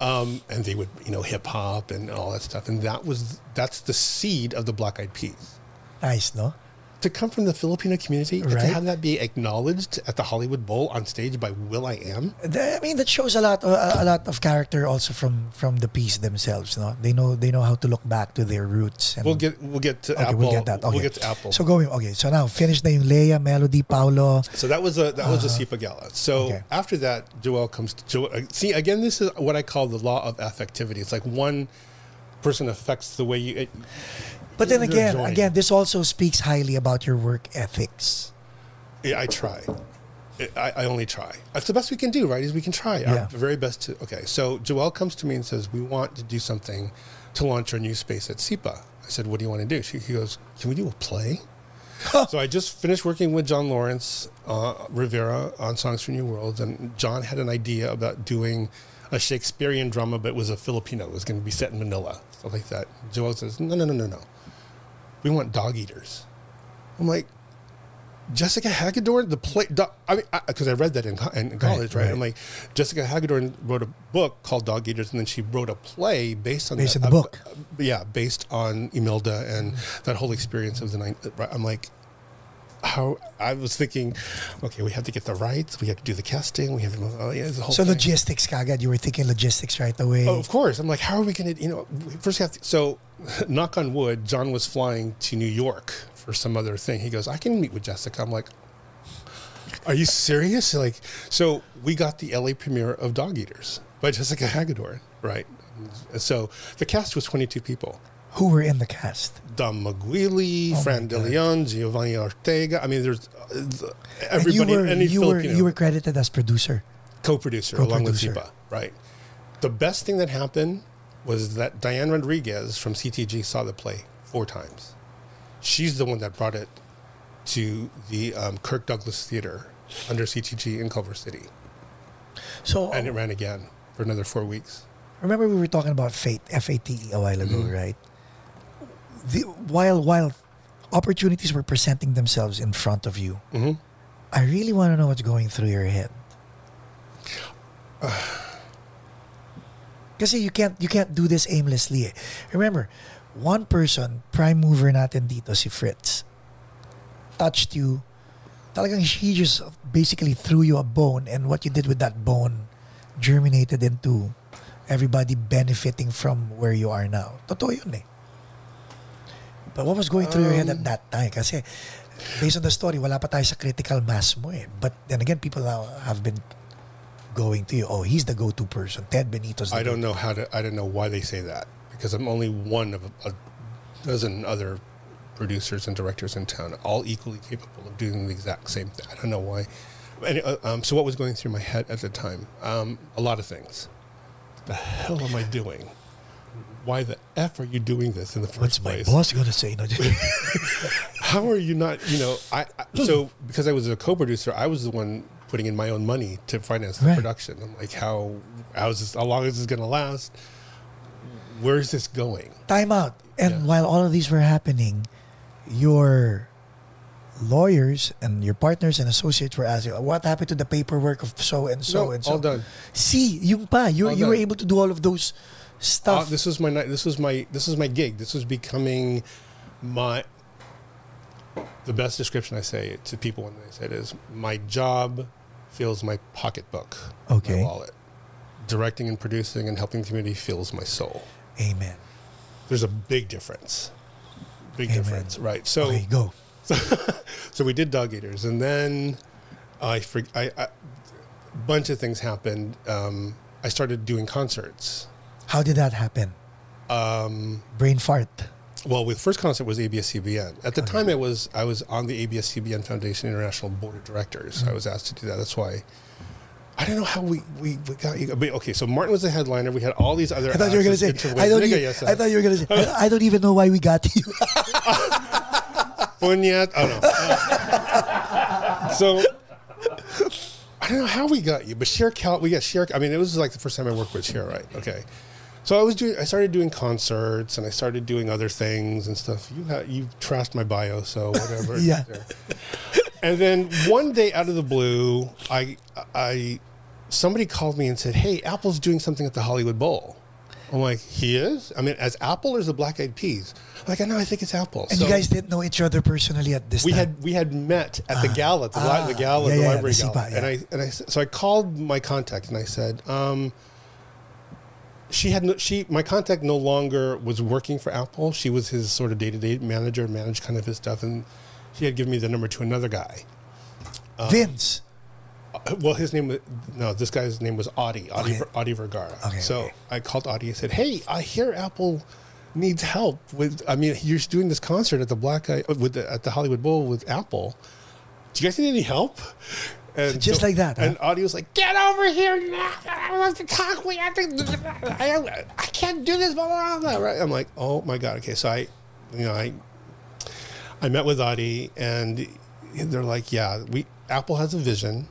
Um, and they would, you know, hip hop and all that stuff, and that was that's the seed of the Black Eyed Peas. nice, no? To come from the Filipino community, and to have that be acknowledged at the Hollywood Bowl on stage by Will I Am, I mean, that shows a lot, uh, a lot of character also from from the piece themselves. No, they know they know how to look back to their roots. And, We'll get we'll get to okay, Apple. we'll get that. Okay. We'll get to Apple. So going. Okay, so now finish the Lea, Melody, Paolo. So that was a that was a SIPA gala. So Okay. after that, Joel comes. To, Joel, uh, see again, this is what I call the law of affectivity. It's like one person affects the way you. It, But then again, joined. again, this also speaks highly about your work ethics. Yeah, I try. I, I only try. That's the best we can do, right? Is we can try Yeah. our very best to. Okay, so Joel comes to me and says, "We want to do something to launch our new space at SIPA." I said, "What do you want to do?" She, he goes, "Can we do a play?" so I just finished working with John Lawrence uh, Rivera on Songs for New Worlds, and John had an idea about doing a Shakespearean drama, but it was a Filipino. It was going to be set in Manila, stuff like that. Joel says, "No, no, no, no, no. We want Dogeaters." I'm like, Jessica Hagedorn, the play. Do, I mean, because I, read that in, in college, right, right. I'm like, Jessica Hagedorn wrote a book called Dogeaters, and then she wrote a play based on Based that, on the uh, book. uh, yeah, based on Imelda and that whole experience of the night. I'm like, how I was thinking, okay, we have to get the rights, we have to do the casting, we have to, oh yeah, the whole So thing. logistics, kagad. You were thinking logistics right away. Oh, of course. I'm like, how are we going to, you know, we first have to, so knock on wood, John was flying to New York for some other thing. He goes, I can meet with Jessica. I'm like, are you serious? Like, so we got the LA premiere of Dogeaters by Jessica Hagedorn, right? So the cast was 22 people. Who were in the cast? Dom Magwili, Oh Fran De Leon, Giovanni Ortega. I mean, there's uh, And you were any you were you were credited as producer. co-producer, along with. SIPA, right? The best thing that happened was that Diane Rodriguez from CTG saw the play four times. She's the one that brought it to the um, Kirk Douglas Theater under CTG in Culver City, So and it ran again for another four weeks. remember we were talking about fate, F A T E, a while ago, Mm-hmm. right? The, while while opportunities were presenting themselves in front of you, Mhm. I really want to know what's going through your head. Kasi you can't you can't do this aimlessly. eh. Remember, one person, prime mover natin dito si Fritz, touched you. Talagang he just basically threw you a bone and what you did with that bone germinated into everybody benefiting from where you are now. Totoo yun eh. But what was going through your head at that time? Kasi based on the story, wala pa tayo sa critical mass mo eh. But then again, people now have been going to you. Oh, he's the go-to person. Ted Benito's the I don't know how to. I don't know why they say that because I'm only one of a, dozen other producers and directors in town, all equally capable of doing the exact same thing. I don't know why. And, uh, um, so what was going through my head at the time? Um, a lot of things. The hell am I doing? Why the f are you doing this in the first What's my place? boss going to say? No, How are you not? You know, I, I so because I was a co-producer, I was the one putting in my own money to finance the Right. production. I'm like, how how is this? How long is this going to last? Where is this going? time out. And Yeah. while all of these were happening, your lawyers and your partners and associates were asking, what happened to the paperwork of so and so No, and so? all done. See, yung pa, you, All you were able to do all of those Uh, this was my night. This was my this was my gig. This was becoming my. The best description I say to people when they say it is my job fills my pocketbook, Okay. my wallet. Directing and producing and helping the community fills my soul. Amen. There's a big difference. Big Amen. difference, right? So okay, go. so we did Dogeaters, and then I, I, I a bunch of things happened. Um, I started doing concerts. How did that happen? Um, Brain fart. well, with first concert was ABS-CBN. At the time, I was I was on the ABS-CBN Foundation International Board of Directors. Mm-hmm. I was asked to do that. That's why. I don't know how we, we, we got you. But okay, so Martin was the headliner. We had all these other. I thought you were going to say, I thought, Nigga, you, yes, I thought you were going to say, I, I don't even know why we got you. Punyat. Oh no. so I don't know how we got you, but Cher Cal, we got Cher. I mean, it was like the first time I worked with Cher, right? Okay. So I was doing. I started doing concerts, and I started doing other things and stuff. You ha- you trashed my bio, so whatever. Yeah. And then one day, out of the blue, I I somebody called me and said, "Hey, Apple's doing something at the Hollywood Bowl." I'm like, "He is? I mean, as Apple or as the Black Eyed Peas?" I'm like, I know, I think it's Apple. and So- you guys didn't know each other personally at this we time. had we had met at the gala, the, li- the ah, gala, yeah, the yeah, library the gala, SIPA, yeah. and I and I so I called my contact and I said, um, she had no, she my contact no longer was working for Apple. She was his sort of day to day manager, managed kind of his stuff, and she had given me the number to another guy. Vince. Uh, Well, his name was no. This guy's name was Audie, Audie, Okay. Audie Vergara. Okay, so okay. I called Audie and said, "Hey, I hear Apple needs help with. I mean, you're doing this concert at the Black Eye with the, at the Hollywood Bowl with Apple. Do you guys need any help?" And just like that, huh? And Audie was like, "Get over here now! I want to talk. We have to. I, I can't do this." Blah, blah, blah, right? I'm like, "Oh my god." Okay, so I, you know, I I met with Audie, and they're like, "Yeah, we Apple has a vision.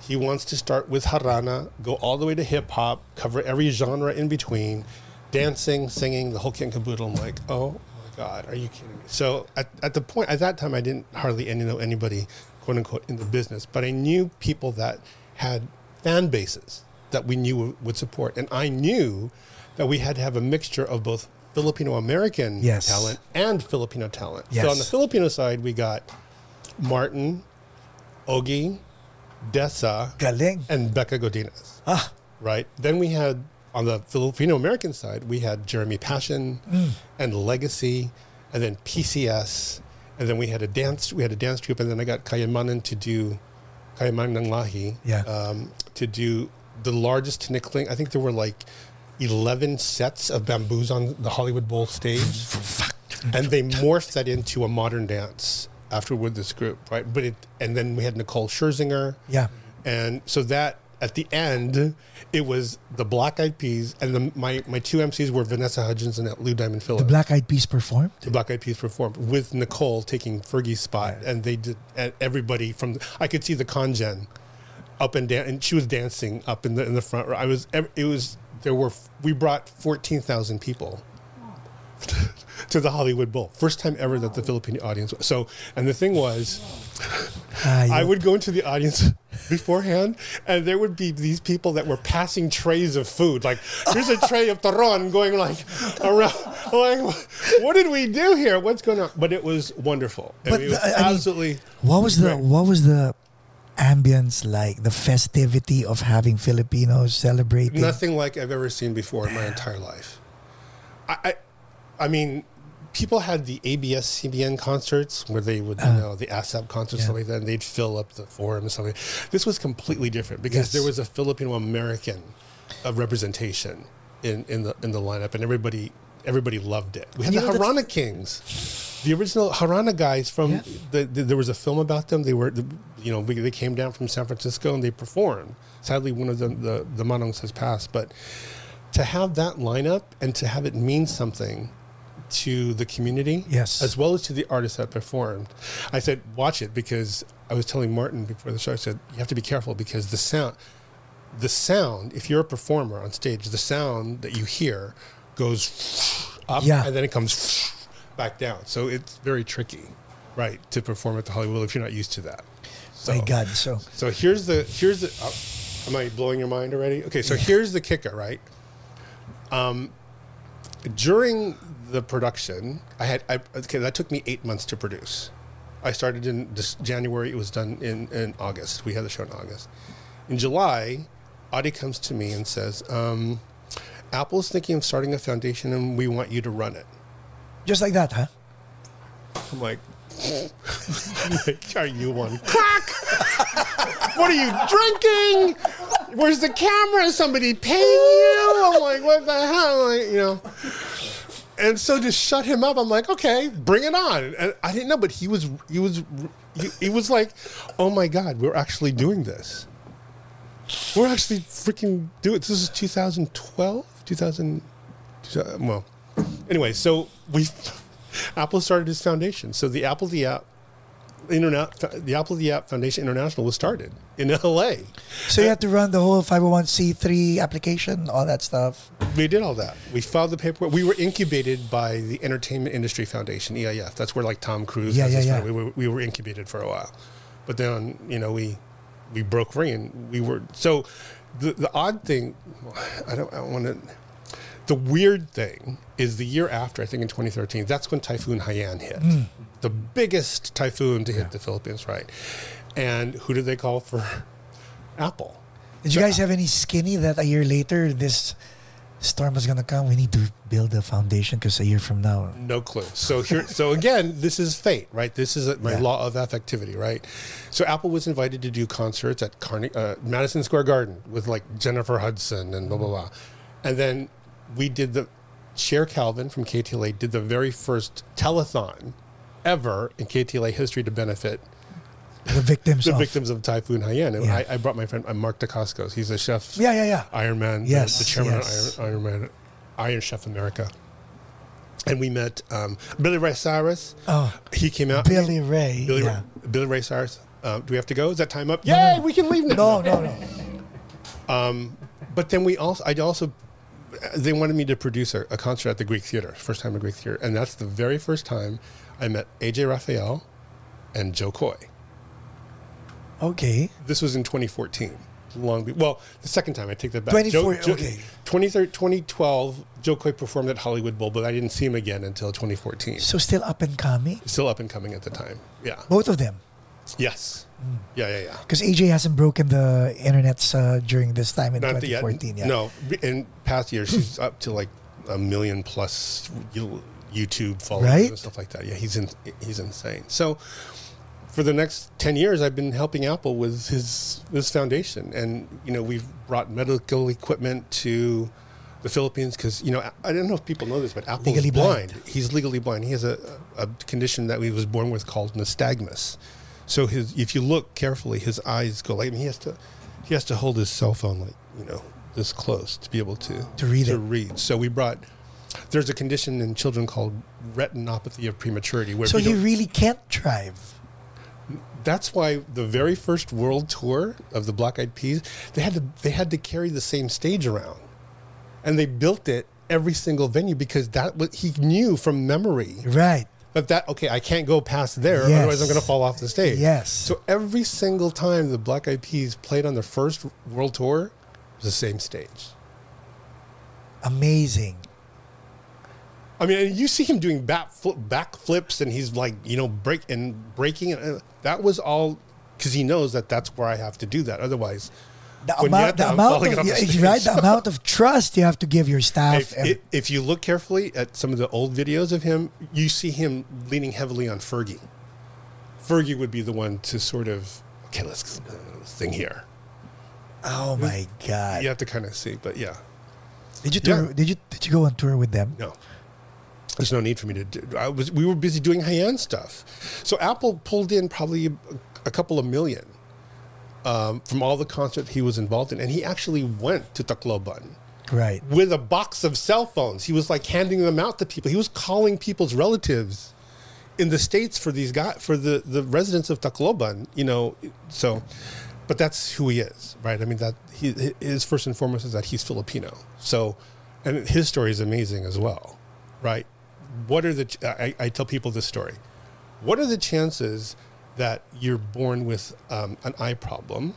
He wants to start with harana, go all the way to hip hop, cover every genre in between, dancing, singing, the whole kit and caboodle." I'm like, "Oh my god, are you kidding me?" So at, at the point at that time, I didn't hardly any know anybody, quote unquote, in the business, but I knew people that had fan bases that we knew would support, and I knew that we had to have a mixture of both Filipino American Yes. talent and Filipino talent. So on the Filipino side, we got Martin, Ogie, Dessa, Galing. and Becca Godinez. Ah. Right. Then we had on the Filipino American side, we had Jeremy Passion Mm. and Legacy, and then PCS, and then we had a dance. We had a dance troupe, and then I got Kayamanan to do Kayaman ng Lahi. Yeah. Um, to do the largest tinikling. I think there were like eleven sets of bamboos on the Hollywood Bowl stage, and they morphed that into a modern dance after with this group, right? But it, and then we had Nicole Scherzinger. Yeah. And so that at the end, it was the Black Eyed Peas, and the, my my two MCs were Vanessa Hudgens and Lou Diamond Phillips. The Black Eyed Peas performed. The Black Eyed Peas performed with Nicole taking Fergie's spot, and they did. And everybody from the, I could see the congen up and down, and she was dancing up in the in the front. row. I was. It was. There were. We brought fourteen thousand people to the Hollywood Bowl. First time ever that the Filipino audience. So, and the thing was. Ah, I would go into the audience beforehand, and there would be these people that were passing trays of food. Like, here's a tray of turon going like around. Like, what did we do here? What's going on? But it was wonderful. I But mean, it was the- I mean, absolutely. What was the What was the ambience like? The festivity of having Filipinos celebrating. nothing like I've ever seen before in my entire life. I, I, I mean, people had the ABS CBN concerts where they would, you know, the ASAP concerts. Yeah. like that, and they'd fill up the forum and like This was completely different because Yes. there was a Filipino American uh, representation in, in the in the lineup, and everybody everybody loved it. We had you the Harana Kings. The original Harana guys from Yeah. the, the, there was a film about them. They were, the, you know, they came down from San Francisco and they performed. Sadly, one of them, the the Manongs has passed, but to have that lineup and to have it mean something to the community, Yes. as well as to the artists that performed. I said, watch it because I was telling Martin before the show. I said you have to be careful because the sound, the sound. If you're a performer on stage, the sound that you hear goes up Yeah. and then it comes back down. So it's very tricky, right, to perform at the Hollywood if you're not used to that. So, My God. So so here's the here's the. Uh, am I blowing your mind already? Okay, so here's the kicker, right? Um, during the production, I had I, okay. That took me eight months to produce. I started in this January. It was done in in August. We had the show in August. In July, Audie comes to me and says, um, "Apple's thinking of starting a foundation, and we want you to run it." just like that, huh? I'm like, like, are you one crack? what are you drinking? Where's the camera? Is somebody paying you? I'm like, what the hell? Like, you know. And so to shut him up, I'm like, okay, bring it on. And I didn't know, but he was, he was, he, he was like, oh my god, we're actually doing this. We're actually freaking doing. This is 2012, 2000. Well, anyway, so we Apple started its foundation. So the Apple the App Internet, the Apple the App Foundation International was started in LA. So you had to run the whole 501c3 application, all that stuff. We did all that. We filed the paperwork. We were incubated by the Entertainment Industry Foundation, EIF. That's where like Tom Cruise. Yeah, has yeah, yeah. We were, we were incubated for a while, but then you know we we broke free and we were so. The the odd thing, I don't, I don't want to. The weird thing is the year after, I think in 2013, that's when Typhoon Haiyan hit. Hmm. The biggest typhoon to hit the Philippines, right? And who did they call for Apple? Did you guys have any skinny that a year later this storm was gonna come? We need to build a foundation because a year from now. No clue. So here, so again, this is fate, right? This is a, my Yeah. law of affectivity, right? So Apple was invited to do concerts at Carne- uh, Madison Square Garden with like Jennifer Hudson and blah blah blah, and then we did the Cher Calvin from KTLA did the very first telethon ever in KTLA history to benefit The victims the of victims of Typhoon Haiyan. And Yeah. I, I brought my friend uh, Mark Dacascos. He's a chef. Yeah, yeah, yeah. Iron Man, the- Yes, the, chairman yes. of Iron, Iron Man, Iron Chef America. And we met um, Billy Ray Cyrus. Oh, He came out. Billy Ray. Billy, yeah. Billy Ray Cyrus. Uh, do we have to go? Is that time up? Yay, we can leave now. No, no, no. But then we also, I also, they wanted me to produce a, a concert at the Greek Theater, first time at Greek Theater, and that's the very first time I met AJ Rafael and Jo Koy. Okay. This was in 2014. Long, be- well, the second time I take that back. 24 Joe, okay. 2012, Jo Koy performed at Hollywood Bowl, but I didn't see him again until 2014. So still up and coming. Still up and coming at the time. Yeah. Both of them. Yes. Yeah, yeah, yeah. Because AJ hasn't broken the internets uh, during this time in Not 2014 yet. No, in past years she's up to like a million plus you- YouTube followers Right? and stuff like that. Yeah, he's in, he's insane. So for the next 10 years I've been helping Apple with his this foundation and you know we've brought medical equipment to the Philippines because you know I- don't know if people know this but Apple's Legally blind. blind. He's legally blind. He has a, a condition that he was born with called nystagmus. So his if you look carefully his eyes go like I mean, he has to he has to hold his cell phone like you know this close to be able to To read to it. read. So we brought there's a condition in children called retinopathy of prematurity where So you really can't drive. that's why the very first world tour of the Black Eyed Peas, they had to they had to carry the same stage around, and they built it every single venue because that was he knew from memory Right. that that okay I can't go past there Yes. otherwise I'm going to fall off the stage. Yes. So every single time the Black Eyed Peas played on their first world tour, it was the same stage. Amazing. I mean, and you see him doing back flip, back flips, and he's like, you know, break and breaking, and that was all because he knows that that's where I have to do that. Otherwise, The amount, the amount of, the right, the amount of trust you have to give your staff. if, and- if, if you look carefully at some of the old videos of him, you see him leaning heavily on Fergie. Fergie would be the one to sort of, okay, let's uh, sing here. oh my God! You have to kind of see, but yeah, Did you tour? Yeah. Did you did you go on tour with them? no. There's no need for me to do. I was. We were busy doing high-end stuff, so Apple pulled in probably a, a couple of million um, from all the concerts he was involved in, and he actually went to Tacloban. Right. with a box of cell phones. He was like handing them out to people. He was calling people's relatives in the states for these guys for the the residents of Tacloban. You know, so. But that's who he is, right? I mean, that he his first and foremost is that he's Filipino. So, and his story is amazing as well, right? What are the? ch- I, I tell people this story. What are the chances that you're born with um, an eye problem?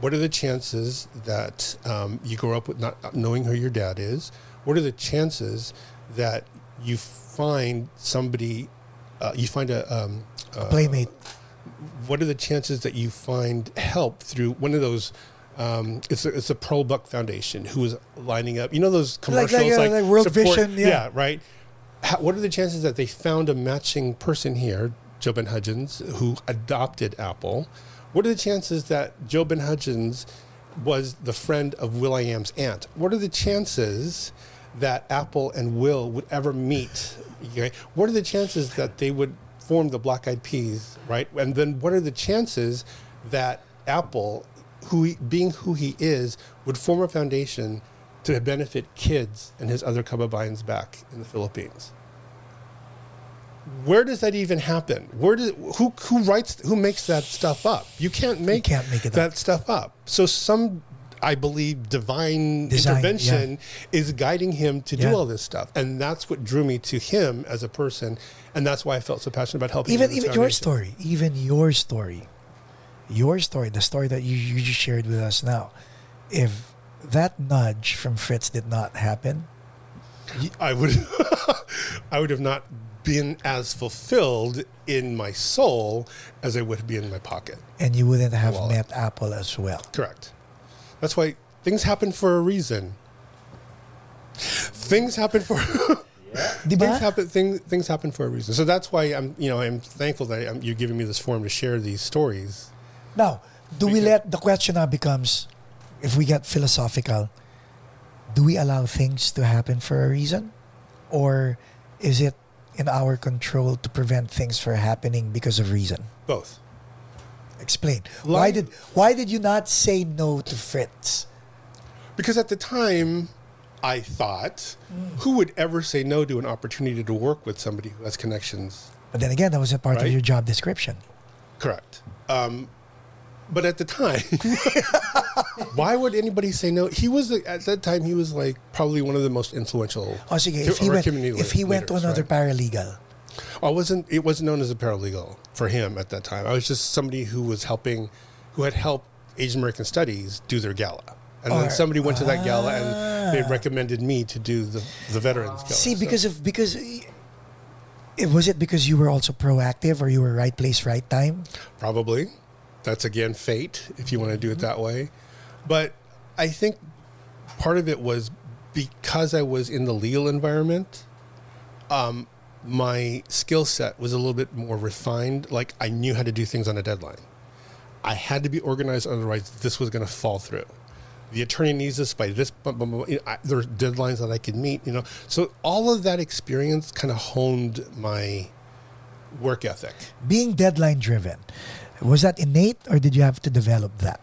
what are the chances that um, you grow up with not knowing who your dad is? What are the chances that you find somebody, uh, you find a, um, A playmate. what are the chances that you find help through one of those? Um, it's a, it's a Pearl Buck Foundation who is lining up. You know those Like- commercials like, uh, like World Vision, yeah. right. How, what are the chances that they found a matching person here, Joe Ben Hudgens, who adopted Apple? What are the chances that Joe Ben Hudgens was the friend of Will I Am's aunt? What are the chances that Apple and Will would ever meet? Okay? What are the chances that they would form the Black Eyed Peas, right? And then what are the chances that Apple, who he, being who he is, would form a foundation to benefit kids and his other kababayans back in the Philippines? Where does that even happen? Where does who who writes who makes that stuff up? You can't make, can't make that up. stuff up. So some I believe divine Design, intervention is guiding him to Yeah. do all this stuff. And that's what drew me to him as a person and that's why I felt so passionate about helping Even him even your story, even your story, your story, the story that you, you just shared with us now. If that nudge from Fritz did not happen, I would I would have not been as fulfilled in my soul as I would be in my pocket. and you wouldn't have Wallet. met Apple as well. Correct. That's why things happen for a reason. Things happen for Diba? things happen things, things happen for a reason. So that's why I'm you know I'm thankful that I'm, you're giving me this forum to share these stories. Now, do we let the question now becomes, if we get philosophical, do we allow things to happen for a reason, or is it in our control to prevent things from happening because of reason? Both. Explain. Why did why did you not say no to Fritz? Because at the time, I thought, who would ever say no to an opportunity to work with somebody who has connections? But then again, that was a part of your job description. Correct. Um, but at the time, why would anybody say no? He was at that time. He was like probably one of the most influential. Oh, sige, if he went, if he went to another right? paralegal, I wasn't. It wasn't known as a paralegal for him at that time. I was just somebody who was helping, who had helped Asian American Studies do their gala, and Or- then somebody went to that gala and ah. they recommended me to do the the veterans gala. see, So- because of because It- Was it because you were also proactive or you were right place, right time? Probably. That's again fate, if you want to do it that way. But I think part of it was because I was in the legal environment, um, my skill set was a little bit more refined. Like I knew how to do things on a deadline. I had to be organized, otherwise, this was going to fall through. The attorney needs this by this. Blah, blah, blah. I, there's deadlines that I could meet. You know, so all of that experience kind of honed my work ethic. Being deadline driven, was that innate or did you have to develop that?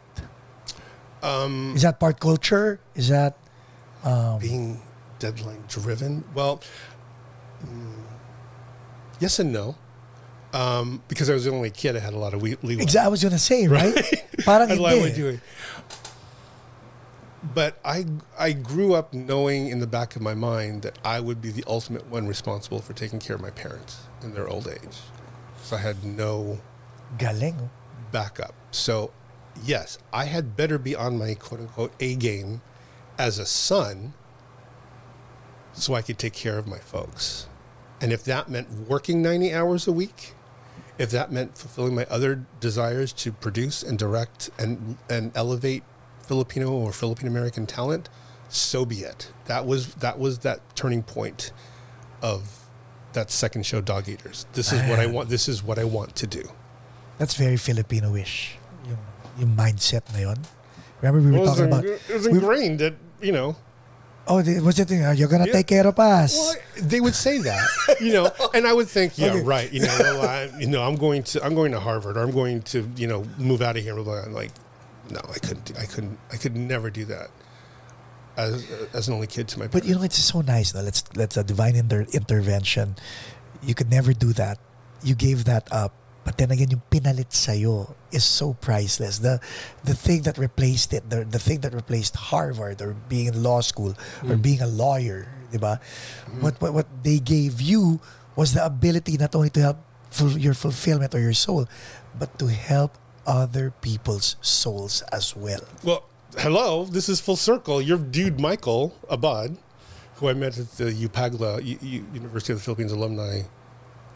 Um, Is that part culture? Is that being deadline driven well mm, yes and no um, because I was the only kid I had a lot of we- leeway Exa- I was gonna say, right? Parang That's what I hindi. would. But I I grew up knowing in the back of my mind that I would be the ultimate one responsible for taking care of my parents in their old age. So I had no Galing. oh. backup. So, yes, I had better be on my quote unquote A game as a son so I could take care of my folks. And if that meant working 90 hours a week, if that meant fulfilling my other desires to produce and direct and, and elevate Filipino or Philippine American talent, so be it. That was that was that turning point of that second show Dogeaters. This is what I want this is what I want to do. That's very Filipino-ish. Yung, yung mindset na yun. Remember we were Well, talking about. it was we- ingrained that you know. oh, the- was it? uh, You're gonna Yeah. take care of us. Well, they would say that, you know, and I would think, yeah, Okay. right, you know, well, I, you know, I'm going to, I'm going to Harvard, or I'm going to, you know, move out of here. Blah. Like, no, I couldn't, do- I couldn't, I could never do that as as an only kid to my But you know, it's so nice. No? Let's let's a divine inter- intervention. You could never do that. You gave that up. But then again, yung pinalit sa'yo is so priceless. The the thing that replaced it, the, the thing that replaced Harvard or being in law school Mm. or being a lawyer, di ba? What, what what they gave you was the ability not only to help your fulfillment or your soul, but to help other people's souls as well. Well, hello, this is full circle. Your dude Michael Abad, who I met at the UPAGLA, U- U- University of the Philippines Alumni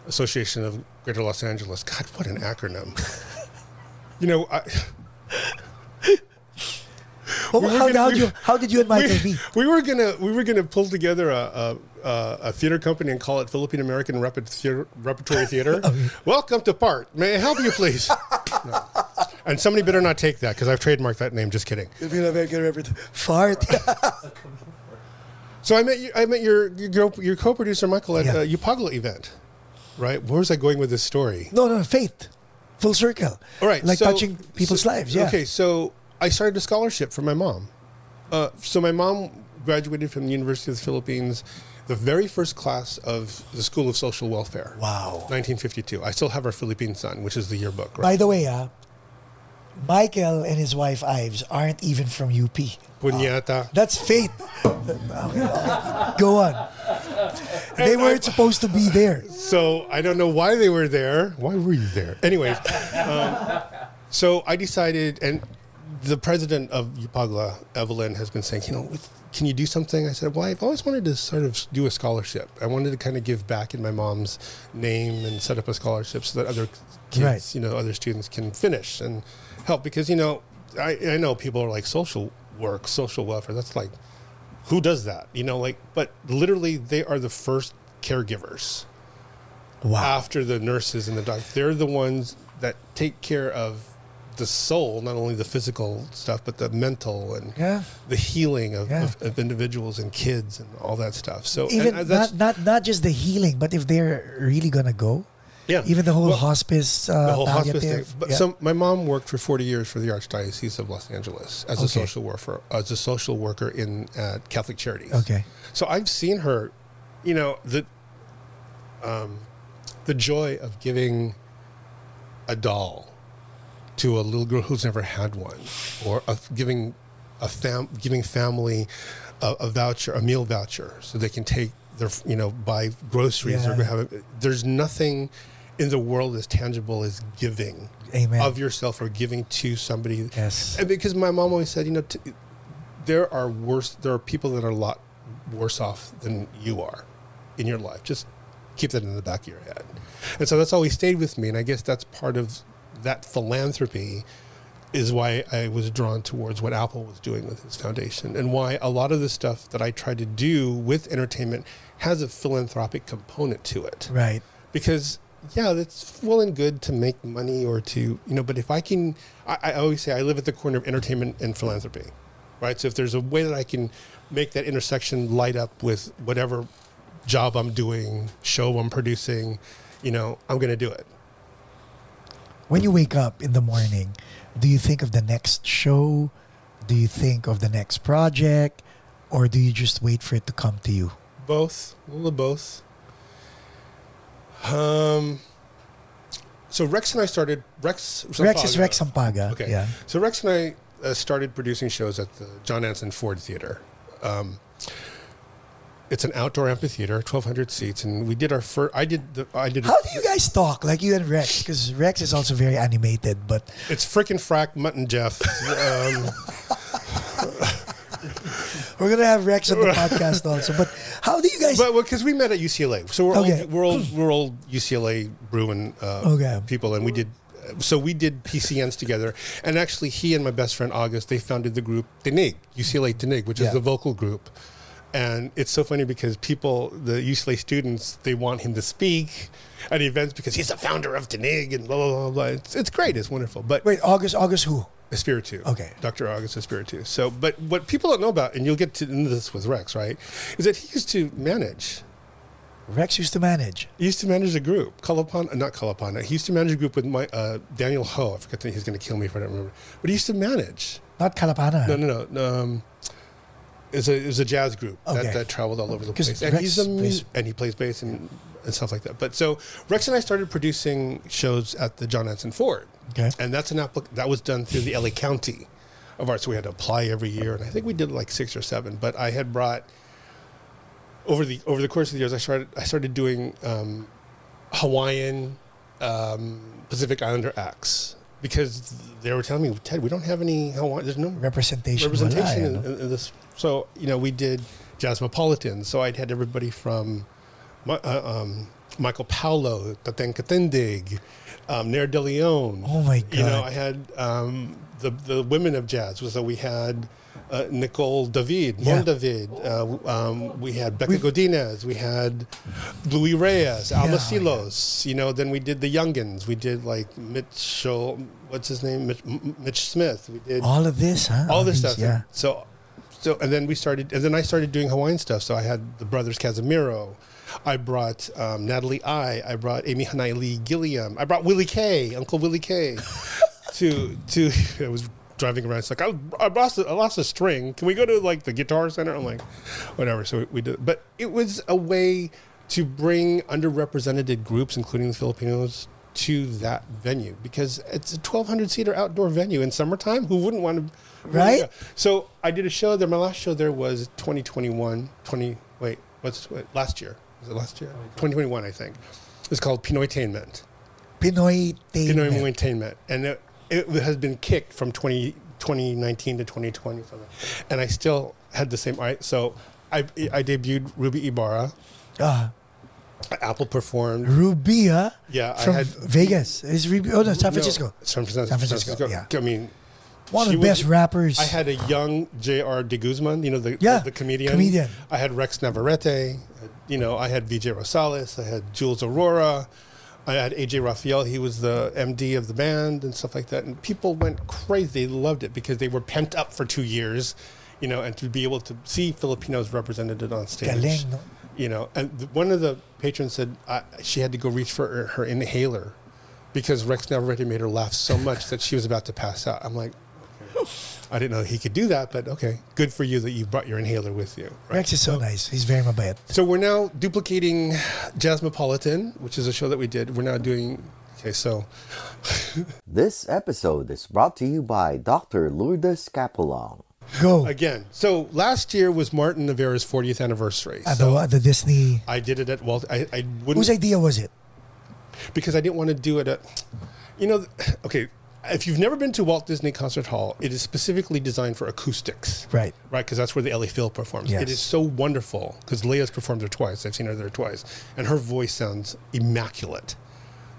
Association of Greater Los Angeles. God, what an acronym! you know, I. Oh, We how, gonna- how, we- you, how did you and Michael we, we were gonna we were gonna pull together a a, a, theater company and call it Philippine American Theater, Repertory Theater. Welcome to Part. May I help you, please? No. And somebody better not take that because I've trademarked that name. Just kidding. Fart. So I met you, I met your your, your co-producer Michael at Yeah. a Upagla event, right? Where was I going with this story? No, no, faith. Full circle. All right, Like so- touching people's so- lives. Yeah. Okay, so I started a scholarship for my mom. Uh, so my mom graduated from the University of the Philippines, the very first class of the School of Social Welfare. Wow. 1952. I still have our Philippinensian, which is the yearbook. By the way, ah, Michael and his wife Ives aren't even from UP. Punyata. That's fate. Go on. They And weren't I- supposed to be there. So I don't know why they were there. Why were you there? Anyways, um, so I decided, and the president of Upagla, Evelyn, has been saying, you know, can you do something? I said, well, I've always wanted to sort of do a scholarship. I wanted to kind of give back in my mom's name and set up a scholarship so that other kids, Right. you know, other students can finish and help. Because, you know, I, I know people are like social work, social welfare. That's like, who does that? You know, like, but literally they are the first caregivers Wow. after the nurses and the doctors. They're the ones that take care of the soul, not only the physical stuff, but the mental and Yeah. the healing of, Yeah. of, of individuals and kids and all that stuff. So and, Even uh, that's, not, not not just the healing, but if they're really gonna go, yeah, even the whole Well, hospice, uh, the whole hospice thing. But yeah. so my mom worked for 40 years for the Archdiocese of Los Angeles as a social worker, as a social worker in at Catholic Charities. okay. So I've seen her, you know, the um, the joy of giving a doll to a little girl who's never had one, or of giving a fam giving family a, a voucher, a meal voucher, so they can take their you know buy groceries yeah. or have. A, there's nothing in the world as tangible as giving Amen. of yourself or giving to somebody. Yes. And because my mom always said, you know, t- there are worse. There are people that are a lot worse off than you are in your life. Just keep that in the back of your head. And so that's always stayed with me. And I guess that's part of that philanthropy is why I was drawn towards what Apple was doing with its foundation and why a lot of the stuff that I try to do with entertainment has a philanthropic component to it. Right. Because yeah, that's well and good to make money or to you know, but if I can, I, I always say I live at the corner of entertainment and philanthropy, right? So if there's a way that I can make that intersection light up with whatever job I'm doing, show I'm producing, you know, I'm going to do it. When you wake up in the morning, do you think of the next show? Do you think of the next project? Or do you just wait for it to come to you? Both, a little of both. Um, so Rex and I started Rex. Rex is Rex Sampaga. Okay. Yeah. So Rex and I uh, started producing shows at the John Anson Ford Theater. Um, it's an outdoor amphitheater, 1,200 seats, and we did our first. I did. The, I did. How do you guys talk like you and Rex? Because Rex is also very animated, but It's freaking frack mutton Jeff. Um, we're gonna have Rex on the podcast also. But how do you guys? but because we met at UCLA, so we're Okay. old, we're old, we're old UCLA Bruin uh, Okay. people, and we did. So we did PCNs together, and actually, he and my best friend August they founded the group Denig, UCLA Denig, which Yeah. is the vocal group. And it's so funny because people, the UCLA students, they want him to speak at events because he's the founder of Denig and blah blah blah blah. It's, it's great, it's wonderful, but wait, August, August who? Espiritu. Okay. Dr. August Espiritu. So, but what people don't know about, and you'll get to into this with Rex, right, is that he used to manage. Rex used to manage. He used to manage a group, Kalapana, not Kalapana. He used to manage a group with my uh, Daniel Ho. I forget that he's going to kill me if I don't remember. But he used to manage. Not Kalapana. No, no, no. Um, it's a it was a jazz group Okay. that, that traveled all over the place, and Rex he's a plays- and he plays bass and, and stuff like that. But so Rex and I started producing shows at the John Anson Ford, Okay. and that's an applic- that was done through the LA County of art. So we had to apply every year, and I think we did like six or seven. But I had brought over the over the course of the years, I started I started doing um, Hawaiian, um, Pacific Islander acts because they were telling me, Ted, we don't have any Hawaiian. There's no Representation. representation eh, in, in this. So you know, we did Jazzmopolitan. So I'd had everybody from uh, um, Michael Paulo, Tateng Katindig, um, Nair De Leon. Oh my god! You know, I had um, the the women of jazz. So we had. Uh, Nicole David, Yeah. Mon David. Uh, um, we had Becca We've- Godinez. We had Louis Reyes, Alba Yeah, Silos. You know, then we did the Youngins. We did like Mitchell. What's his name? Mitch, Mitch Smith. We did All of this, huh? all this stuff. Yeah. So, so and then we started, and then I started doing Hawaiian stuff. So I had the brothers Cazimero. I brought um, Natalie I. I brought Amy Hanaialii Gilliom. I brought Willie K. Uncle Willie K. to to I was driving around. It's like I, I lost a, I lost a string. Can we go to like the guitar center? I'm like, whatever. So we, we did, but it was a way to bring underrepresented groups, including the Filipinos, to that venue because it's a 1,200 seater outdoor venue in summertime. Who wouldn't want to? Right? So I did a show there. My last show there was 2021. 20 wait, what's wait, last year? Was it last year? 2021, I think. It's called Pinoytainment. Pinoy Pinoy Tainment. Entertainment, and it, it has been kicked from 20, 2019 to 2020, something. and I still had the same. All right, so I I debuted Ruby Ibarra. Ah, Apple performed. Rubia Yeah, I from had Vegas. Is Ruby? Oh no, San No, Francisco. San Francisco. San Francisco, yeah. I mean, One of the best was- rappers. I had a young J.R. De Guzman, you know, the, Yeah, the, the comedian. comedian. I had Rex Navarrete. You know, I had VJ Rosales. I had Jules Aurora. I had AJ Rafael. He was the MD of the band and stuff like that. And people went crazy. They loved it because they were pent up for two years, you know, and to be able to see Filipinos represented on stage. Galing, no? You know, and th- one of the patrons said uh, she had to go reach for her, her inhaler because Rex Navarrete made her laugh so much that she was about to pass out. I'm like. I didn't know he could do that, but okay, good for you that you brought your inhaler with you. right? Rex is so nice. He's very mabait. So we're now duplicating Jazzmopolitan, which is a show that we did. We're now doing. Okay, so This episode is brought to you by Dr. Lourdes Capulong. Go. again, so last year was Martin Nievera's 40th anniversary. At So the, at the Disney. I did it at Walt. I, I wouldn't Whose idea was it? because I didn't want to do it at. You know, okay. If you've never been to Walt Disney Concert Hall, it is specifically designed for acoustics. Right. Right, because that's where the LA Phil performs. Yes. It is so wonderful because Lea's performed there twice. I've seen her there twice, and her voice sounds immaculate.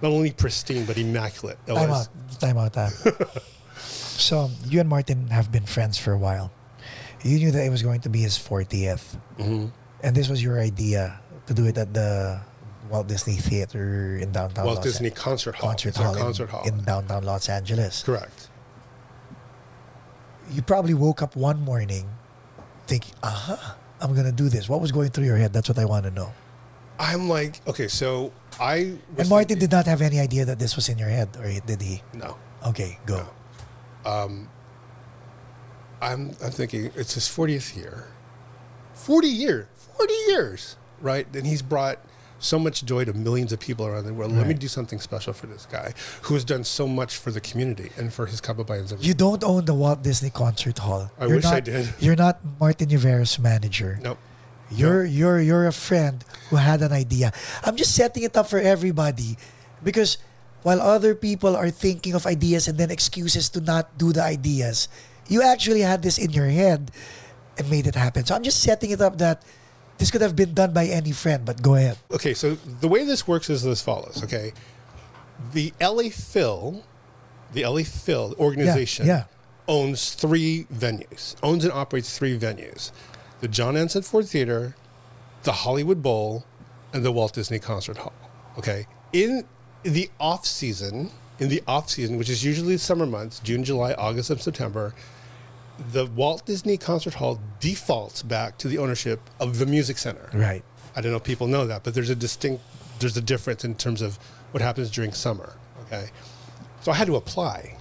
Not only pristine, but immaculate. Time out. Time out. ah. so you and Martin have been friends for a while. You knew that it was going to be his 40th. Mm-hmm. And this was your idea to do it at the Walt Disney Theater in downtown Walt Los Disney Concert Hall. Concert Hall, in- concert hall. in downtown Los Angeles. Correct. You probably woke up one morning thinking, uh huh, I'm going to do this. What was going through your head? That's what I want to know. I'm like, okay, so I. was And Martin did not have any idea that this was in your head, or did he? No. Okay, go. Um, I'm, I'm thinking it's his 40th year. 40 years. 40 years. Right? And he's brought so much joy to millions of people around the world. Let me do something special for this guy who has done so much for the community and for his kababayans. You don't own the Walt Disney Concert Hall. I You're wish I not- did. You're not Martin Nievera's manager. Nope. You're you're you're a friend who had an idea. I'm just setting it up for everybody because while other people are thinking of ideas and then excuses to not do the ideas, you actually had this in your head and made it happen. So I'm just setting it up that this could have been done by any friend, but go ahead. Okay, so the way this works is as follows. Okay, the LA Phil, the LA Phil organization, yeah. owns three venues, owns and operates three venues: the John Anson Ford Theater, the Hollywood Bowl, and the Walt Disney Concert Hall. Okay, in the off season, in the off season, which is usually the summer months, June, July, August, and September, the Walt Disney Concert Hall defaults back to the ownership of the Music Center. Right. I don't know if people know that, but there's a distinct there's a difference in terms of what happens during summer. Okay, so I had to apply.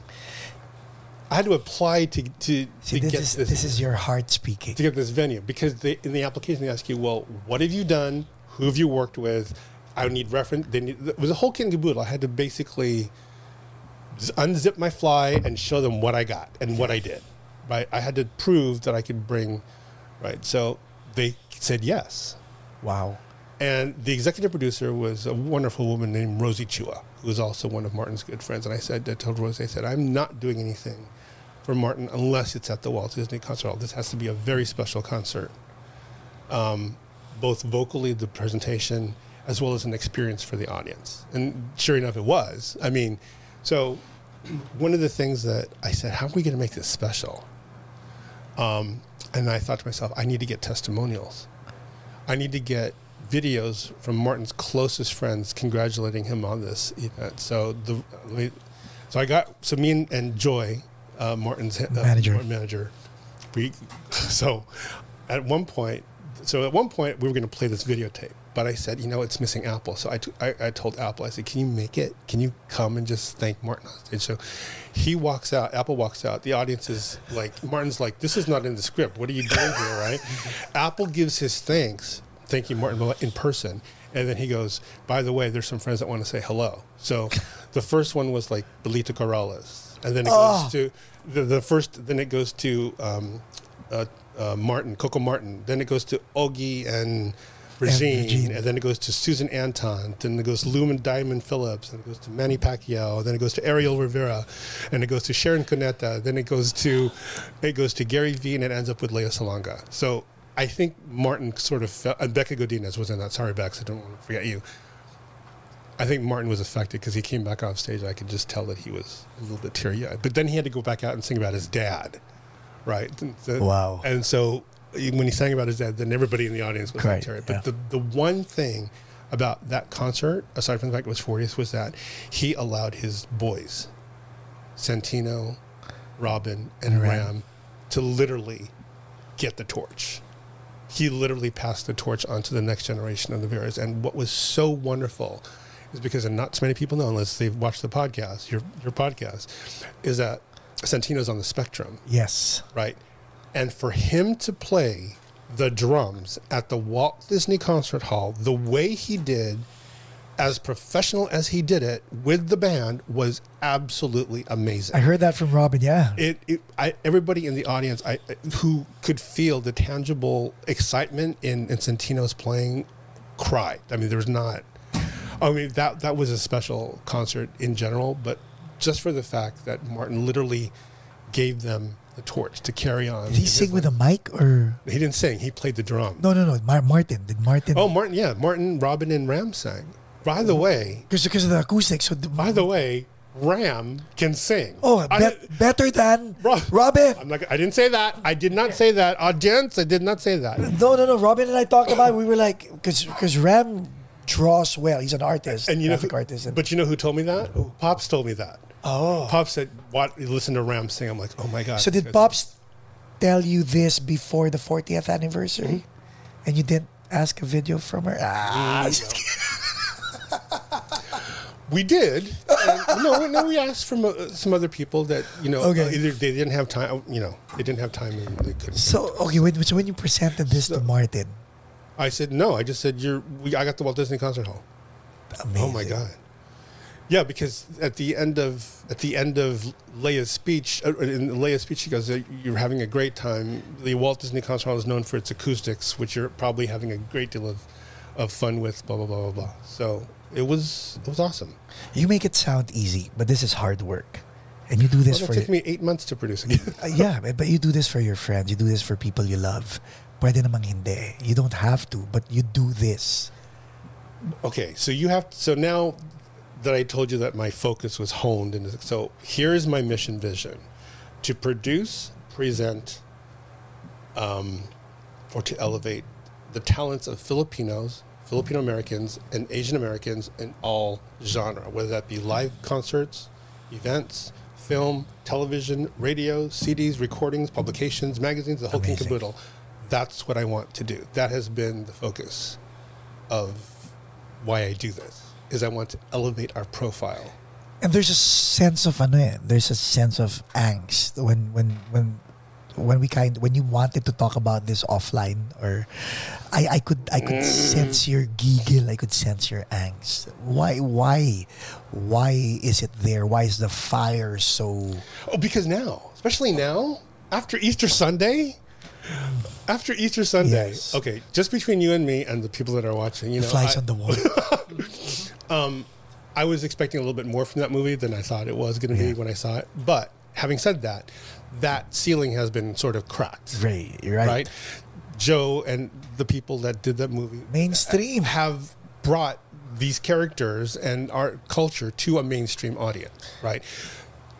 I had to apply to to, See, to this get is, this, this is your heart speaking. to get this venue because they, in the application they ask you, well, what have you done? Who have you worked with? I need reference. They need, it was a whole kit caboodle. I had to basically unzip my fly and show them what I got and what I did. Right, I had to prove that I could bring. Right, so they said yes. Wow. And the executive producer was a wonderful woman named Rosie Chua, who was also one of Martin's good friends. And I said, I told Rosie, I said, I'm not doing anything for Martin unless it's at the Walt Disney Concert Hall. This has to be a very special concert, um, both vocally, the presentation, as well as an experience for the audience. And sure enough, it was. I mean, so one of the things that I said, how are we going to make this special? Um, and I thought to myself, I need to get testimonials. I need to get videos from Martin's closest friends congratulating him on this event. So the so I got so me and, and Joy, uh, Martin's uh, Manager. Martin manager. We so at one point, so at one point we were going to play this videotape, but I said, you know, it's missing Apple. So I, t- I, I told Apple, I said, can you make it? Can you come and just thank Martin on stage? So he walks out. Apple walks out. The audience is like, Martin's like, this is not in the script. What are you doing here, right? Apple gives his thanks, thanking Martin in person. And then he goes, by the way, there's some friends that want to say hello. So the first one was like Pilita Corrales. And then it Oh. goes to the, the first, then it goes to um, uh, uh, Martin, Coco Martin. Then it goes to Ogie and Regine, Regine. and then it goes to Susan Anton, then it goes to Lou Diamond Phillips, and it goes to Manny Pacquiao, then it goes to Ariel Rivera, and it goes to Sharon Cuneta, then it goes to it goes to Gary V., and it ends up with Lea Salonga. So I think Martin sort of felt, and Becca Godinez was in that. Sorry, Bex, I don't want to forget you. I think Martin was affected because he came back off stage. And I could just tell that he was a little bit teary eyed. But then he had to go back out and sing about his dad, right? Wow. And so when he sang about his dad, then everybody in the audience was Right, teary. But yeah. the, the one thing about that concert, aside from the fact it was 40th, was that he allowed his boys, Santino, Robin, and Ram. Ram, to literally get the torch. He literally passed the torch on to the next generation of the Veras. And what was so wonderful is because, and not so many people know unless they've watched the podcast, your, your podcast, is that Santino's on the spectrum Yes. right? And for him to play the drums at the Walt Disney Concert Hall the way he did, as professional as he did it with the band, was absolutely amazing. I heard that from Robin. Yeah. It, it I, everybody in the audience I, who could feel the tangible excitement in, in Santino's playing cried. I mean, there was not. I mean, that that was a special concert in general, but just for the fact that Martin literally gave them the torch to carry on. Did he sing with a mic or He didn't sing. He played the drum. no? No, no. Mar- Martin did Martin? Oh, Martin. Yeah, Martin, Robin, and Ram sang. By the oh. way, because because of the acoustics. So the, by the way, Ram can sing. oh, I, better than Rob- Robin. I'm not. I didn't say that. I did not say that. Audience, I did not say that. No, no, no. Robin and I talked about. It. We were like, because because Ram draws well. He's an artist, And you know, who- artist. And, but you know who told me that? Pops told me that. Oh, Pops said, "What? Listen to Ram sing." I'm like, "Oh my god!" so did Pops tell you this before the 40th anniversary, and you didn't ask a video from her? Ah, kidding. We did. And, no, no, we asked from uh, some other people that you know Okay. uh, either they didn't have time. You know, they didn't have time and they couldn't. so okay. When, so when you presented this to Martin, I said no. I just said you're. We, I got the Walt Disney Concert Hall. amazing. Oh my god. Yeah, because at the end of at the end of Lea's speech, uh, in Lea's speech, she goes, uh, "You're having a great time." The Walt Disney Concert Hall is known for its acoustics, which you're probably having a great deal of, of fun with. Blah blah blah blah blah. So it was it was awesome. You make it sound easy, but this is hard work, and you do this Well, for it took your, me eight months to produce it. Uh, yeah, but- you do this for your friends. You do this for people you love. Pwede namang hindi. You don't have to, but you do this. okay, so you have so now that I told you that my focus was honed, and so here is my mission vision: to produce, present, um, or to elevate the talents of Filipinos, Filipino Americans, and Asian Americans in all genre, whether that be live concerts, events, film, television, radio, CDs, recordings, publications, magazines, the whole king Amazing. caboodle. That's what I want to do. That has been the focus of why I do this. Is I want to elevate our profile. And there's a sense of ano eh, there's a sense of angst when when when when we kind when you wanted to talk about this offline or I, I could I could sense your giggle, I could sense your angst. Why why why is it there? Why is the fire so Oh, because now, especially now, after Easter Sunday, after Easter Sunday, Yes. okay, just between you and me and the people that are watching, you know, flies I, on the wall? Um, I was expecting a little bit more from that movie than I thought it was going to Yeah. be when I saw it. But having said that, that ceiling has been sort of cracked, right, right. right? Joe and the people that did that movie Mainstream. have brought these characters and our culture to a mainstream audience, right?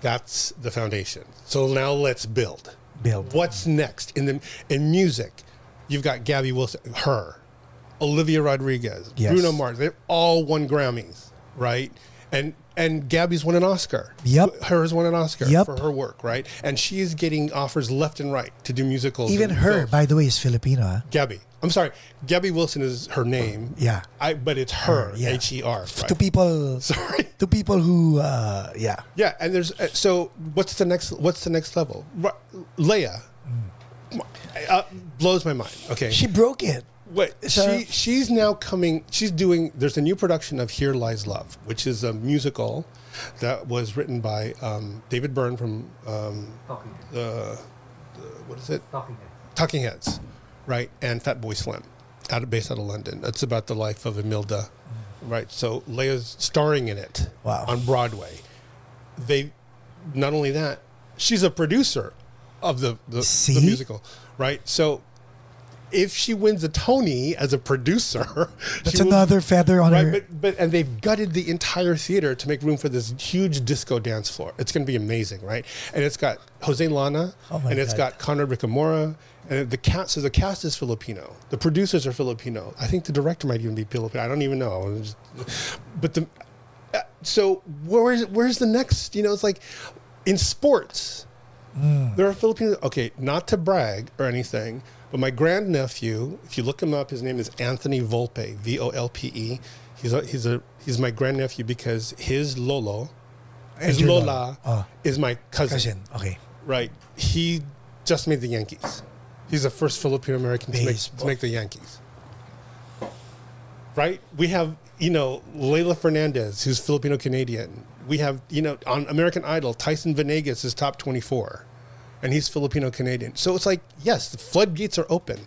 That's the foundation. So now let's build. Build. What's next in the in music? You've got Gabi Wilson, her, Olivia Rodriguez, Yes. Bruno Mars. They've all won Grammys, right? And and Gabi's won an Oscar. Yep. Hers won an Oscar Yep. for her work, right? And she is getting offers left and right to do musicals. Even her, films. by the way, is Filipino. Huh? Gabi. I'm sorry. Gabi Wilson is her name. Yeah. I but it's her, Her, yeah. H E R. To people, Sorry. to people who, uh, yeah, Yeah, and there's uh, so what's the next what's the next level? Ru- Lea uh, blows my mind. Okay. she broke it. Wait, So- she she's now coming. She's doing. There's a new production of Here Lies Love, which is a musical that was written by um, David Byrne from um, Talking the, the what is it? Talking Talking Heads, right? And Fatboy Slim, out of, based out of London. It's about the life of Imelda, mm. right? So Lea's starring in it Wow. on Broadway. They, not only that, she's a producer of the the, the musical, right? So if she wins a Tony as a producer, That's she will- another feather on Right, her. but, but and they've gutted the entire theater to make room for this huge disco dance floor. It's going to be amazing, right? And it's got Jose Llana, Oh and it's God. got Conrad Ricamora, and the cast. So the cast is Filipino. The producers are Filipino. I think the director might even be Filipino. I don't even know. But the uh, so where's where's the next? You know, it's like in sports. Hmm. There are Filipinos. Okay, not to brag or anything, but my grandnephew, if you look him up, his name is Anthony Volpe, V O L P E. He's a, he's a he's my grandnephew because his Lolo, his Lola, Lola. Oh. is my cousin. Cousin, okay. Right. He just made the Yankees. He's the first Filipino American to make, to make the Yankees. Right? We have, you know, Leylah Fernandez, who's Filipino Canadian. We have, you know, on American Idol, Tyson Venegas is top 24, and he's Filipino Canadian. So it's like, yes, the floodgates are open,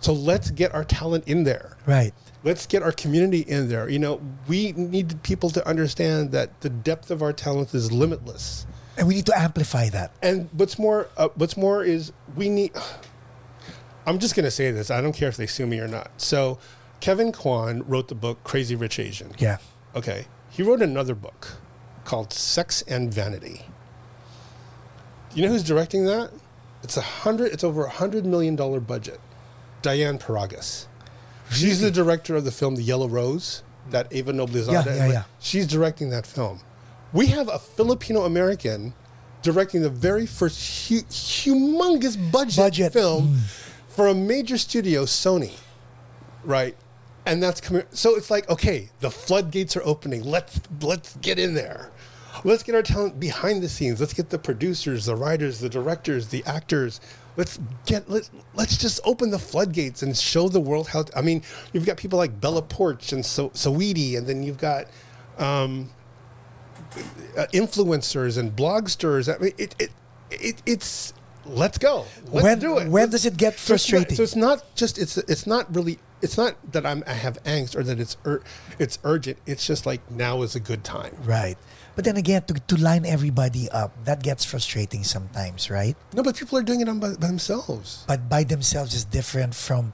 So let's get our talent in there. Right. Let's get our community in there. You know, we need people to understand that the depth of our talent is limitless. And we need to amplify that. And what's more, uh, what's more is we need. I'm just gonna say this. I don't care if they sue me or not. So, Kevin Kwan wrote the book Crazy Rich Asian. Yeah. Okay. He wrote another book called Sex and Vanity. You know who's directing that? It's a hundred. It's over a hundred million dollar budget. Diane Paragas. She's the director of the film The Yellow Rose. That Eva Noblezada. Yeah, yeah, yeah. She's directing that film. We have a Filipino American directing the very first hu- humongous budget, Budget. film Mm. For a major studio, Sony right? And that's coming. So it's like, okay, the floodgates are opening. Let's let's get in there. Let's get our talent behind the scenes. Let's get the producers, the writers, the directors, the actors. Let's get let let's just open the floodgates and show the world how. I mean, you've got people like Bella Poarch and so Saweetie, and then you've got um, uh, influencers and blogsters. I mean, it, it, it it's let's go. Let's When- do it. when Let's- does it get so it's not- frustrating? So it's not just it's it's not really it's not that I'm I have angst or that it's ur- it's urgent. It's just like now is a good time. Right. But then again, to, to line everybody up, that gets frustrating sometimes, right? No, but people are doing it on by, by themselves. But by themselves is different from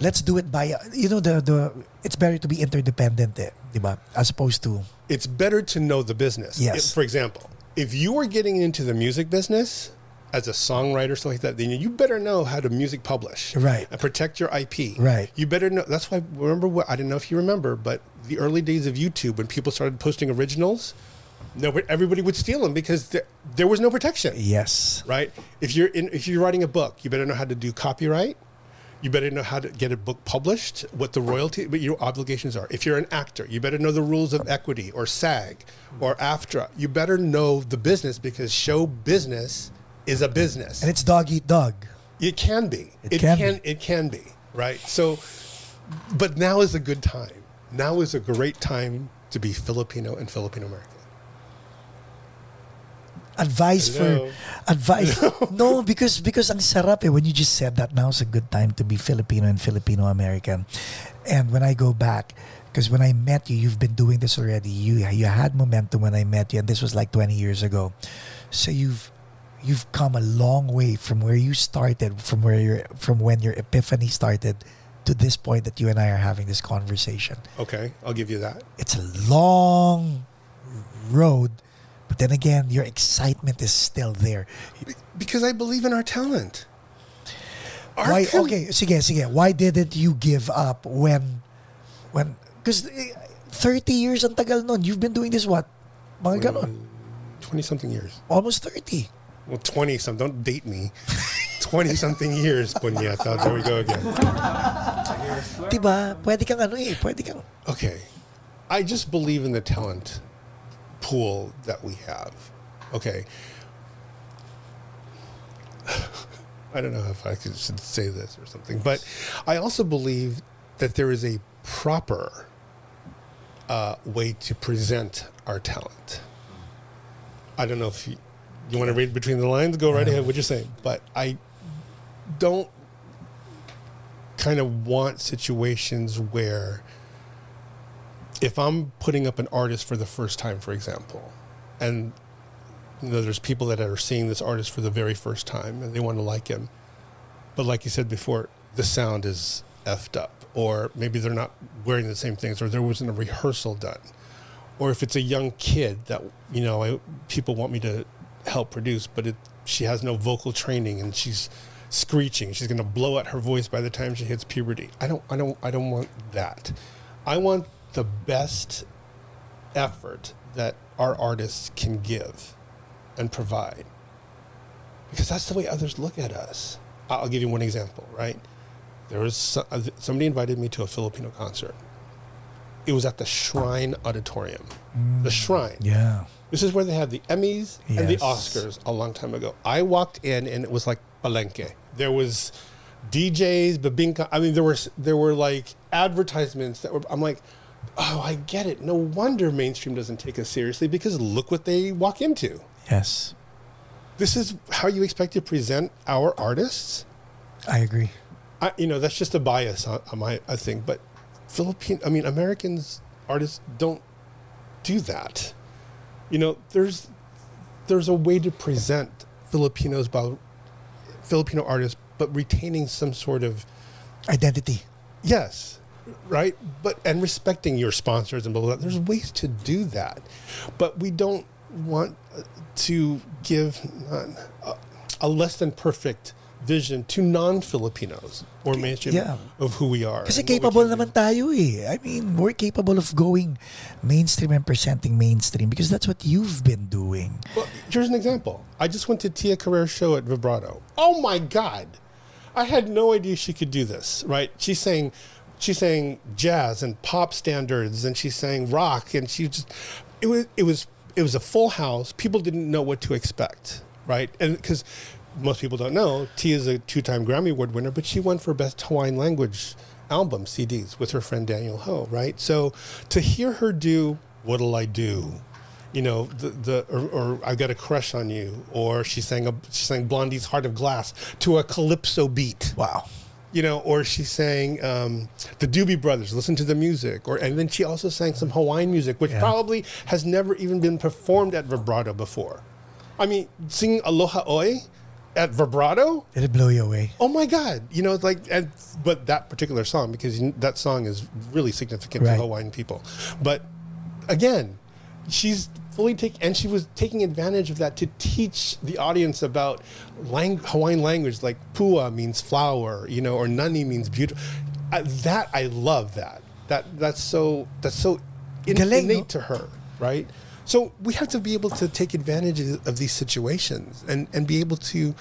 let's do it by you know the the it's better to be interdependent, eh, diba? As opposed to It's better to know the business. Yes. If- for example, if you were getting into the music business as a songwriter, something like that, then you better know how to music publish, Right. and protect your IP, Right. You better know. That's why. Remember what I don't know if you remember, but the early days of YouTube when people started posting originals, no, everybody would steal them because there, there was no protection. yes. right? If you're in, if you're writing a book, you better know how to do copyright. You better know how to get a book published, what the royalty, what your obligations are. If you're an actor, you better know the rules of equity or SAG or AFTRA. You better know the business because show business is a business. And it's dog eat dog. It can be. It can be. It can be. Right. So, but now is a good time. Now is a great time to be Filipino and Filipino American. Advice Hello. for advice. no, because because ang sarap eh when you just said that now is a good time to be Filipino and Filipino American. And when I go back, because when I met you, you've been doing this already. You you had momentum when I met you, and this was like 20 years ago. So you've you've come a long way from where you started, from where your from when your epiphany started, to this point that you and I are having this conversation. Okay, I'll give you that. It's a long road, but then again, your excitement is still there. Because I believe in our talent. Our Why? com- Okay, sige, sige. Why didn't you give up when, when? Because eh, thirty years ang tagal nun. You've been doing this what? Mga ganon. 20 something years. Almost thirty. Well, 20 some. Don't date me. 20 something years, punyeta. There we go again. Diba? Pwede kang ano eh. Pwede kang. Okay. I just believe in the talent pool that we have. Okay. I don't know if I should say this or something, but I also believe that there is a proper uh, way to present our talent. I don't know if you, you want to read between the lines. Go right ahead. What you're saying, but I don't kind of want situations where if I'm putting up an artist for the first time, for example, and you know, there's people that are seeing this artist for the very first time and they want to like him, but like you said before, the sound is effed up, or maybe they're not wearing the same things, or there wasn't a rehearsal done, or if it's a young kid that you know I, people want me to help produce, but it, she has no vocal training and she's screeching, she's going to blow out her voice by the time she hits puberty. I don't, I don't, I don't want that. I want the best effort that our artists can give and provide because that's the way others look at us. I'll give you one example, right? There was uh, somebody invited me to a Filipino concert. It was at the Shrine Auditorium. The Shrine. Yeah. This is where they had the Emmys and the Oscars a long time ago. I walked in and it was like Palenque. There was DJs, Babinka. I mean, there were there were like advertisements that were. I'm like, oh, I get it. No wonder mainstream doesn't take us seriously because look what they walk into. Yes. This is how you expect to present our artists. I agree. I, you know, that's just a bias on, on my I think, but Philippine, I mean, Americans artists don't do that. You know, there's there's a way to present Filipinos by Filipino artists, but retaining some sort of Identity. Yes, right. But and respecting your sponsors and blah blah. blah. There's ways to do that, but we don't want to give uh, a, a less than perfect vision to non-Filipinos or mainstream Yeah. of who we are. Kasi capable naman tayo eh. I mean, we're capable of going mainstream and presenting mainstream because that's what you've been doing. Well, here's an example. I just went to Tia Carrere's show at Vibrato. Oh my God. I had no idea she could do this, right? She's saying she's saying jazz and pop standards and she's saying rock and she just it was it was it was a full house. People didn't know what to expect, right? And because most people don't know, T is a two-time Grammy Award winner, but she won for Best Hawaiian Language album CDs with her friend Daniel Ho, right? So to hear her do "What'll I Do," you know, the, the or, or I got a crush on you, or she sang a she sang Blondie's Heart of Glass to a calypso beat, Wow. you know, or she sang um, the Doobie Brothers, listen to the music, or and then she also sang some Hawaiian music, which Yeah. probably has never even been performed at vibrato before. I mean, singing Aloha Oe at vibrato, Did it blow you away? oh my god you know it's like and but that particular song because that song is really significant Right. to hawaiian people but again she's fully taking and she was taking advantage of that to teach the audience about lang- hawaiian language like pua means flower you know or nani means beautiful uh, that i love that that that's so that's so in- Galing, innate no? to her right so we have to be able to take advantage of these situations and and be able to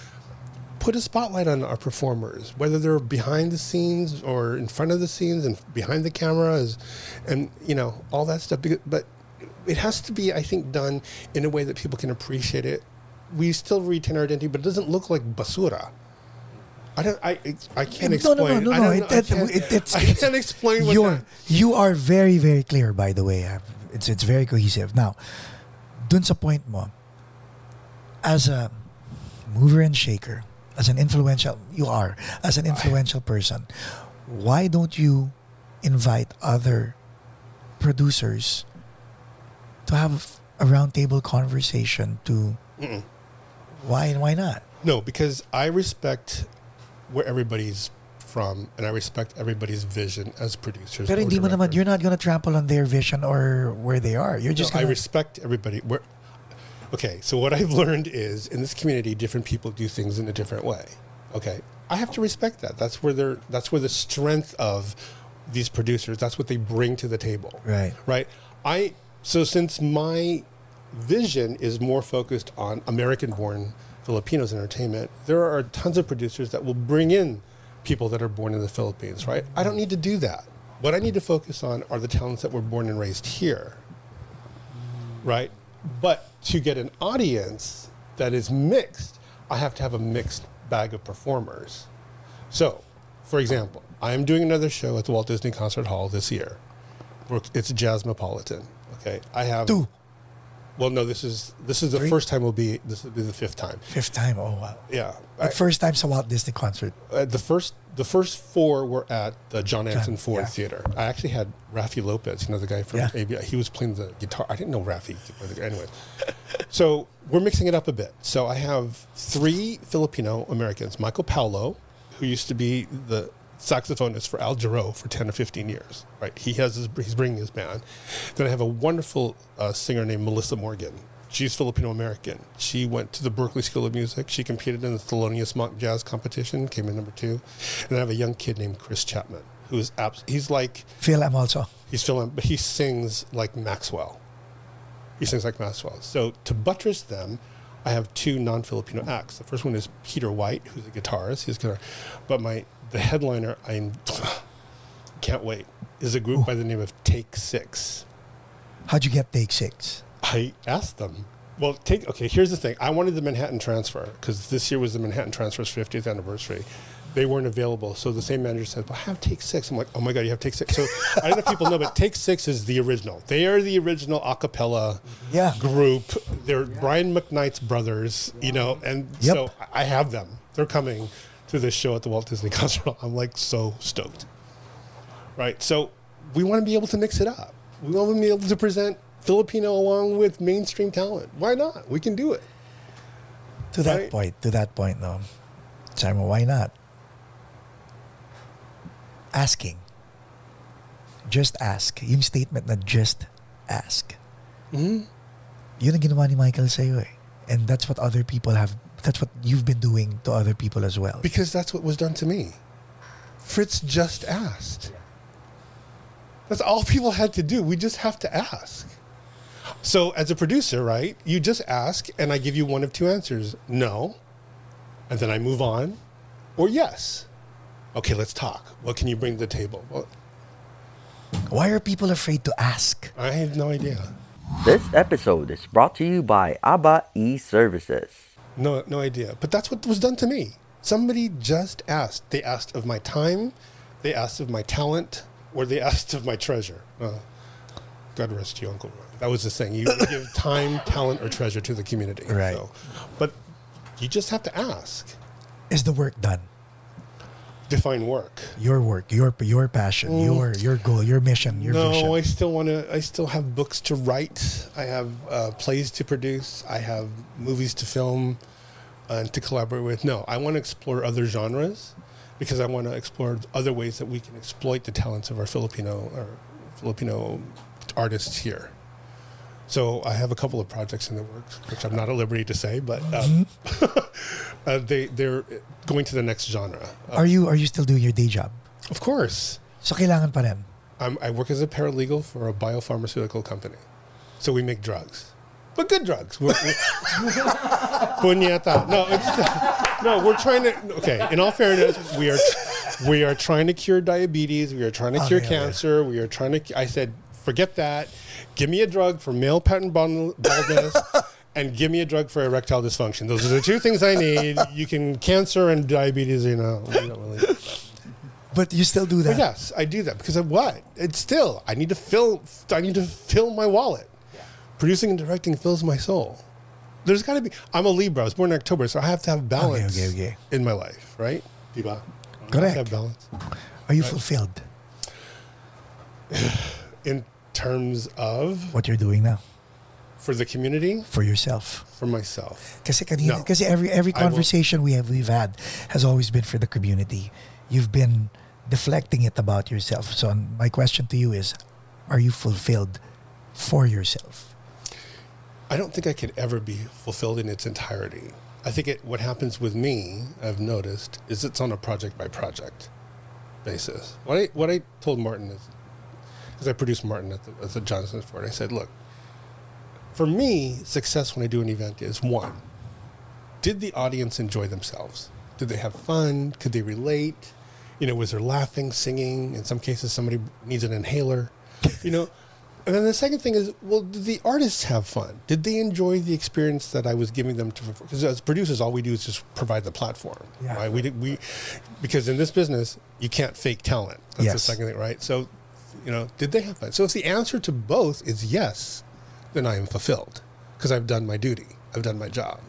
put a spotlight on our performers, whether they're behind the scenes or in front of the scenes and behind the cameras, and you know all that stuff. But it has to be, I think, done in a way that people can appreciate it. We still retain our identity, but it doesn't look like basura. I don't. I. I can't No, no, explain. no, no, I no. don't It, know- I can't- it, it's, I can't explain what You're, that- you are very, very clear, by the way. Uh, It's, it's very cohesive. Now, dun sa point mo, as a mover and shaker, as an influential, you are, as an influential person, why don't you invite other producers to have a roundtable conversation to why and why not? No, because I respect where everybody's from, and I respect everybody's vision as producers. Pero hindi mo naman, you're not gonna trample on their vision or where they are. You're just No, I gonna, respect everybody. Where, okay, so what I've learned is in this community, different people do things in a different way. Okay, I have to respect that. That's where they're. That's where the strength of these producers. That's what they bring to the table. Right. Right. I so since my vision is more focused on American-born Filipinos entertainment, there are tons of producers that will bring in people that are born in the Philippines. Right. I don't need to do that. What I need to focus on are the talents that were born and raised here right? But to get an audience that is mixed, I have to have a mixed bag of performers. So, for example, I am doing another show at the Walt Disney Concert Hall this year. It's Jazzmopolitan. Okay, I have Two. Well, no, this is this is the Three? first time. Will be this will be the fifth time. fifth time. Oh wow. Yeah, But first time sa Walt Disney concert. uh, the first the first four were at the John Anson Ford yeah. Theater. I actually had Rafi Lopez, you know the guy from Yeah. ABI. He was playing the guitar. I didn't know Rafi. could play the- Anyway, so we're mixing it up a bit. So I have three Filipino Americans: Michael Paulo, who used to be the saxophonist for Al Jarreau for ten or fifteen years. Right, he has his, he's bringing his band. Then I have a wonderful uh, singer named Melissa Morgan. She's Filipino American. She went to the Berklee School of Music. She competed in the Thelonious Monk Jazz Competition, came in number two. And I have a young kid named Chris Chapman, who is abs- he's like Phil, I'm also. he's feeling, but he sings like Maxwell. He sings like Maxwell. So to buttress them, I have two non-Filipino acts. The first one is Peter White, who's a guitarist. He's gonna, but my the headliner I can't wait is a group by the name of Take Six. How'd you get take six? I asked them. Well, take okay. Here's the thing. I wanted the Manhattan transfer because this year was the Manhattan transfer's 50th anniversary. They weren't available, so the same manager said, "Well, I have Take Six. I'm like, "Oh my god, you have Take Six. So I don't know if people know, but Take Six is the original. They are the original a cappella Yeah. group. They're Brian McKnight's brothers, you know, and Yep. so I have them. They're coming to this show at the Walt Disney Concert Hall. I'm like so stoked. Right. So we want to be able to mix it up. We want to be able to present Filipino along with mainstream talent. Why not? We can do it. To that Right. point, to that point, no. Simon, why not? Asking. Just ask. Yung statement na just ask. Mm-hmm. Yun ang ginawa ni Michael sa'yo eh. And that's what other people have, that's what you've been doing to other people as well. Because that's what was done to me. Fritz just asked. That's all people had to do. We just have to ask. So, as a producer, right, you just ask, and I give you one of two answers no, and then I move on, or yes. Okay, let's talk. What can you bring to the table? Well, Why are people afraid to ask? I have no idea. This episode is brought to you by ABBA e-Services. No, no idea. But that's what was done to me. Somebody just asked. They asked of my time, they asked of my talent, or they asked of my treasure. Uh, God rest you, Uncle That was the thing. You give time, talent, or treasure to the community. Right. but you just have to ask. Is the work done? Define work. Your work, your your passion, your your goal, your mission, your no, I still want to. I still have books to write. I have uh, plays to produce. I have movies to film uh, and to collaborate with. No, I want to explore other genres because I want to explore other ways that we can exploit the talents of our Filipino or Filipino artists here. So I have a couple of projects in the works, which I'm not at liberty to say, but um, uh, they they're going to the next genre. Uh, Are you are you still doing your day job? of course. So kailangan pa rin. I'm, I work as a paralegal for a biopharmaceutical company. So we make drugs, but good drugs. We're, we're, Punyeta. No, no, we're trying to. Okay, in all fairness, we are we are trying to cure diabetes. We are trying to cure Okay, okay. cancer. We are trying to. I said, forget that. Give me a drug for male pattern baldness. And give me a drug for erectile dysfunction. Those are the two things I need. You can cancer and diabetes. You know, really. But you still do But that. yes, I do that because of what? It's still I need to fill. I need to fill my wallet. Producing and directing fills my soul. There's got to be. I'm a Libra. I was born in October, so I have to have balance okay, okay. in my life, right? Diba? Correct. have balance Are you fulfilled in terms of what you're doing now for the community, for yourself? for myself. Kasi kanina, No. kasi every every conversation we have we've had has always been for the community. You've been deflecting it about yourself. So my question to you is, are you fulfilled for yourself? I don't think I could ever be fulfilled in its entirety. I think it, what happens with me, I've noticed, is it's on a project by project basis. What I what I told Martin is, because I produced Martin at the, at the John Anson Ford, I said, look, for me, success when I do an event is one, did the audience enjoy themselves? Did they have fun? Could they relate? You know, was there laughing, singing? In some cases, somebody needs an inhaler. You know, and then the second thing is, well, did the artists have fun? Did they enjoy the experience that I was giving them to? Because as producers, all we do is just provide the platform, Yeah. right? We did, we because in this business, you can't fake talent. That's the second thing, right? So, you know, did they have fun? So if the answer to both is yes, then I am fulfilled because I've done my duty. I've done my job.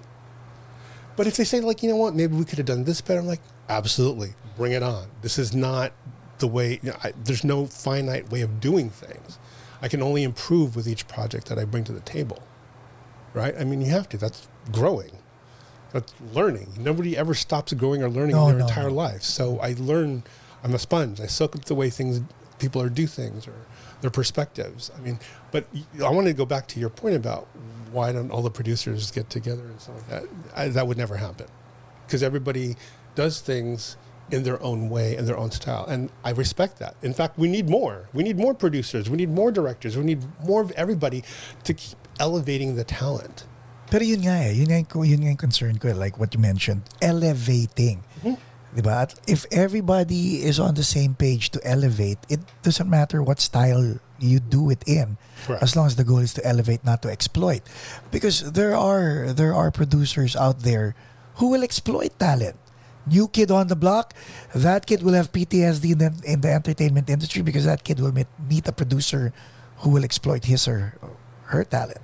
But if they say, like, you know what, maybe we could have done this better, I'm like, absolutely, bring it on. This is not the way, you know, I, there's no finite way of doing things. I can only improve with each project that I bring to the table, right? I mean, you have to. That's growing. That's learning. Nobody ever stops growing or learning No, in their no, entire no. life. So I learn. I'm a sponge. I soak up the way things people are do things or their perspectives. I mean, but I want to go back to your point about why don't all the producers get together and stuff like that. I, that would never happen because everybody does things in their own way and their own style, and I respect that. In fact, we need more. We need more producers. We need more directors. We need more of everybody to keep elevating the talent. Pero yun nga eh, yun nga yung, yun nga concern ko, eh, like what you mentioned, elevating. Diba? If everybody is on the same page to elevate, it doesn't matter what style you do it in. Correct. As long as the goal is to elevate, not to exploit. Because there are there are producers out there who will exploit talent. New kid on the block, that kid will have PTSD in the, in the entertainment industry because that kid will meet, meet a producer who will exploit his or her talent.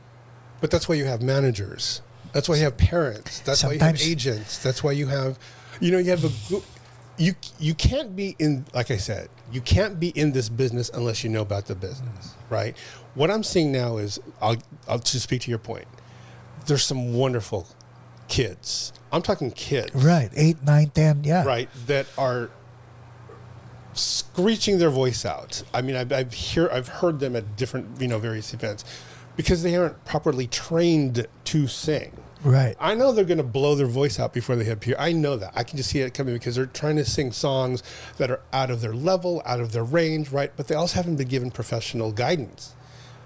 But that's why you have managers. That's why you have parents. That's why you have agents. That's why you have, you know, you have a you you can't be in like I said, you can't be in this business unless you know about the business, right? What I'm seeing now is I'll I'll just speak to your point. There's some wonderful kids. I'm talking kids, Right. Eight, nine, ten. Yeah. right, that are screeching their voice out. I mean, I've, I've hear I've heard them at different you know various events because they aren't properly trained to sing. Right. I know they're going to blow their voice out before they hit pier. I know that. I can just see it coming because they're trying to sing songs that are out of their level, out of their range, right? But they also haven't been given professional guidance.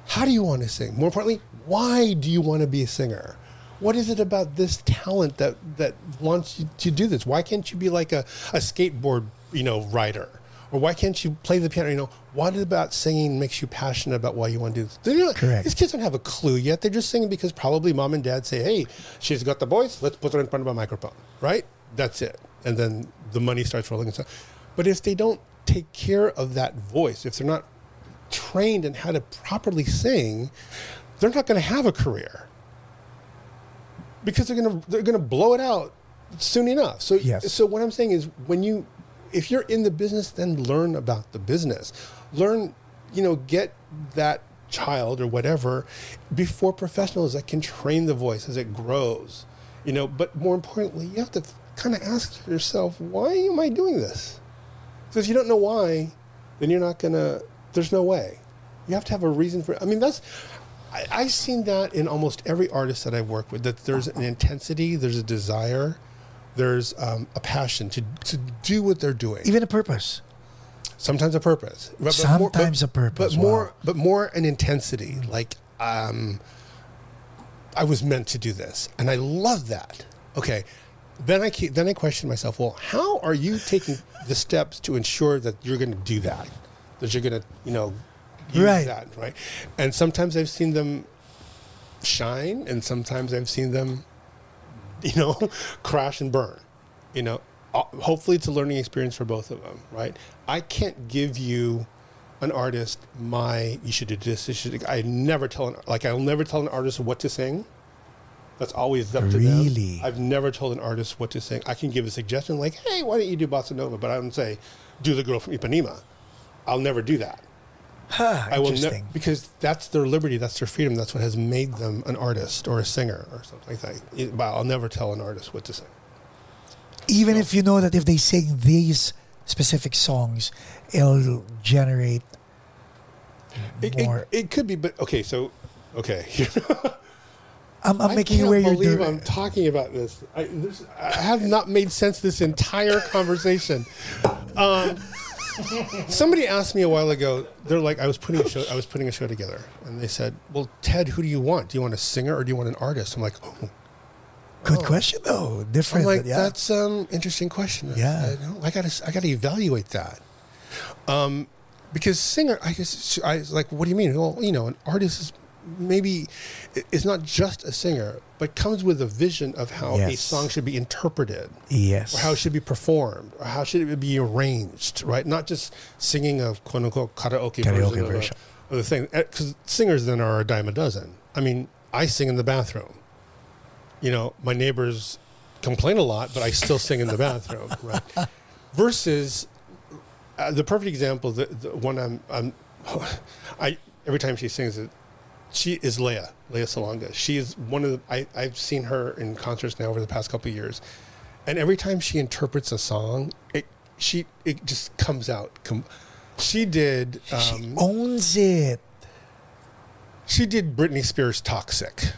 How do you want to sing? More importantly, why do you want to be a singer? What is it about this talent that that wants you to do this? Why can't you be like a, a skateboard, you know, rider? Or why can't you play the piano? You know, what about singing makes you passionate about why you want to do this? Not- Correct. These kids don't have a clue yet. They're just singing because probably mom and dad say, hey, she's got the voice. Let's put her in front of a microphone, right? That's it. And then the money starts rolling and stuff. But if they don't take care of that voice, if they're not trained in how to properly sing, they're not going to have a career because they're going to they're going to blow it out soon enough. So Yes. so what I'm saying is when you if you're in the business then learn about the business. Learn, you know, get that child or whatever before professionals that can train the voice as it grows. You know, but more importantly, you have to kind of ask yourself, why am I doing this? Because if you don't know why, then you're not gonna. There's no way. You have to have a reason for. I mean, that's. I, I've seen that in almost every artist that I work with. That there's an intensity, there's a desire, there's um, a passion to to do what they're doing. Even a purpose. Sometimes a purpose. But, Sometimes a purpose, But more, wow. but more an intensity. Like, um, I was meant to do this, and I love that. Okay, then I keep, then I question myself. Well, how are you taking the steps to ensure that you're going to do that? That you're going to, you know, use Right. that, right? And sometimes I've seen them shine, and sometimes I've seen them, you know, crash and burn. You know, Uh, hopefully it's a learning experience for both of them, right? I can't give you an artist my you should do this. You should. I never tell an like I'll never tell an artist what to sing. That's always up to them. Really? I've never told an artist what to sing. I can give a suggestion like, "Hey, why don't you do bossa nova?" But I don't say, "Do the girl from Ipanema." I'll never do that. Huh, I will never because that's their liberty, that's their freedom, that's what has made them an artist or a singer or something like that. It- but I'll never tell an artist what to sing. Even if you know that if they sing these specific songs, it'll generate It, more. it, it could be, but okay. So, okay, I'm, I'm making can't where you're believe doing. I'm talking about this. I, this. I have not made sense this entire conversation. Um, somebody asked me a while ago. They're like, I was putting a show. I was putting a show together, and they said, "Well, Ted, who do you want? Do you want a singer or do you want an artist?" I'm like, "Oh." Good question though. Different. I'm like, yeah. that's um interesting question. Yeah. I, I gotta I gotta evaluate that. Um, because singer, I guess I was like, what do you mean? Well, you know, an artist is maybe is not just a singer, but comes with a vision of how a song should be interpreted, yes. or how it should be performed, or how should it be arranged, right? Not just singing a quote unquote karaoke, Karaoke version, version. Of, a, of the thing. Because singers then are a dime a dozen. I mean, I sing in the bathroom. You know, my neighbors complain a lot, but I still sing in the bathroom, right? Versus uh, the perfect example, the, the one I'm, I'm, I every time she sings it, she is Lea, Lea Salonga. She is one of the, I, I've seen her in concerts now over the past couple of years, and every time she interprets a song, it she it just comes out. Com- she did she um, owns it. she did Britney Spears "Toxic"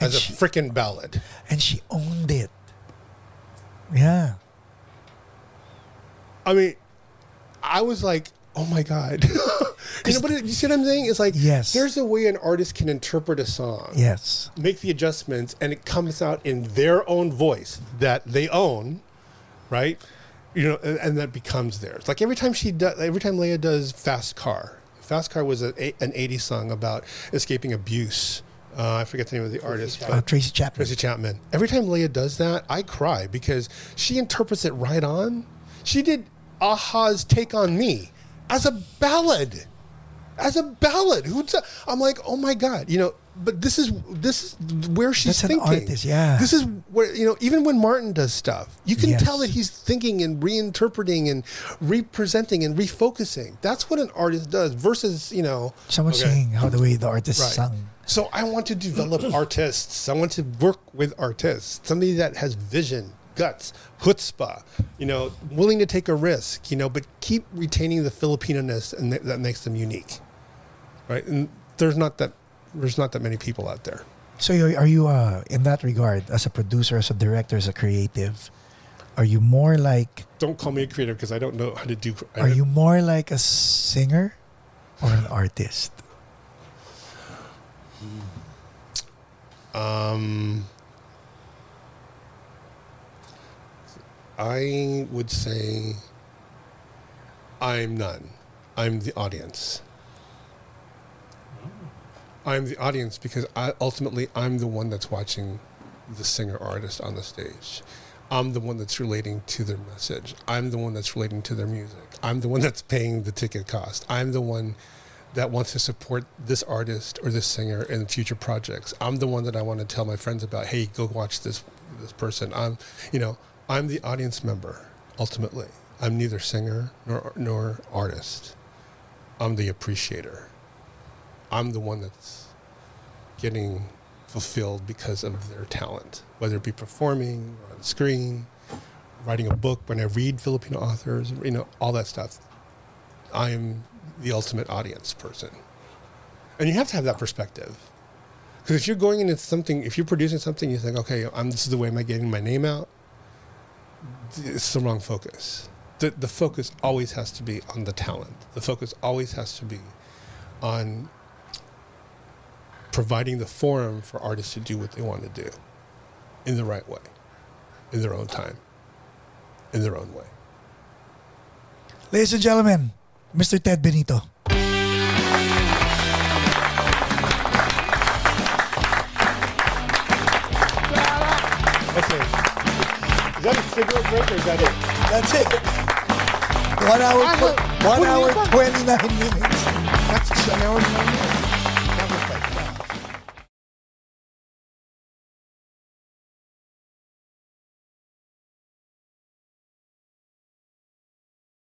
And as a freaking ballad. and she owned it. Yeah. I mean, I was like, oh my God. you know, but it, you see what I'm saying? It's like, Yes. there's a way an artist can interpret a song, Yes. make the adjustments, and it comes out in their own voice that they own, right? You know, and, and that becomes theirs. Like every time she does, every time Lea does Fast Car, Fast Car was a, an 80s song about escaping abuse. Uh, I forget the name of the artist. but- Uh, Tracy Chapman. Tracy Chapman. Every time Lea does that, I cry because she interprets it right on. She did a-ha's "Take on Me" as a ballad, as a ballad. Who's? I'm like, oh my god, you know. but this is this is where she's That's an thinking. artist, yeah. This is where you know even when Martin does stuff, you can Yes. tell that he's thinking and reinterpreting and representing and refocusing. That's what an artist does versus you know Someone okay. singing how the way the artist Right. sung. So I want to develop artists. I want to work with artists. Somebody that has vision, guts, chutzpah, you know, willing to take a risk, you know, but keep retaining the Filipino-ness and that, that makes them unique. Right? And there's not that there's not that many people out there. So are you, uh, in that regard, as a producer, as a director, as a creative, are you more like Don't call me a creative because I don't know how to do I are you more like a singer or an artist? Um, I would say I'm none. I'm the audience. Hmm. I'm the audience because I ultimately I'm the one that's watching the singer artist on the stage. I'm the one that's relating to their message. I'm the one that's relating to their music. I'm the one that's paying the ticket cost. I'm the one that wants to support this artist or this singer in future projects. I'm the one that I want to tell my friends about, hey, go watch this this person. I'm you know, I'm the audience member ultimately. I'm neither singer nor nor artist. I'm the appreciator. I'm the one that's getting fulfilled because of their talent, whether it be performing or on screen, writing a book. When I read Filipino authors, you know, all that stuff. I am the ultimate audience person. And you have to have that perspective. Because if you're going into something, if you're producing something, you think, okay, I'm, this is the way I'm getting my name out? It's the wrong focus. The, the focus always has to be on the talent. The focus always has to be on providing the forum for artists to do what they want to do in the right way, in their own time, in their own way. Ladies and gentlemen, Mr. Ted Benito. That a cigarette break or is that it? That's it. One hour, one what do you hour, 29 minutes. That's an hour and nine minutes.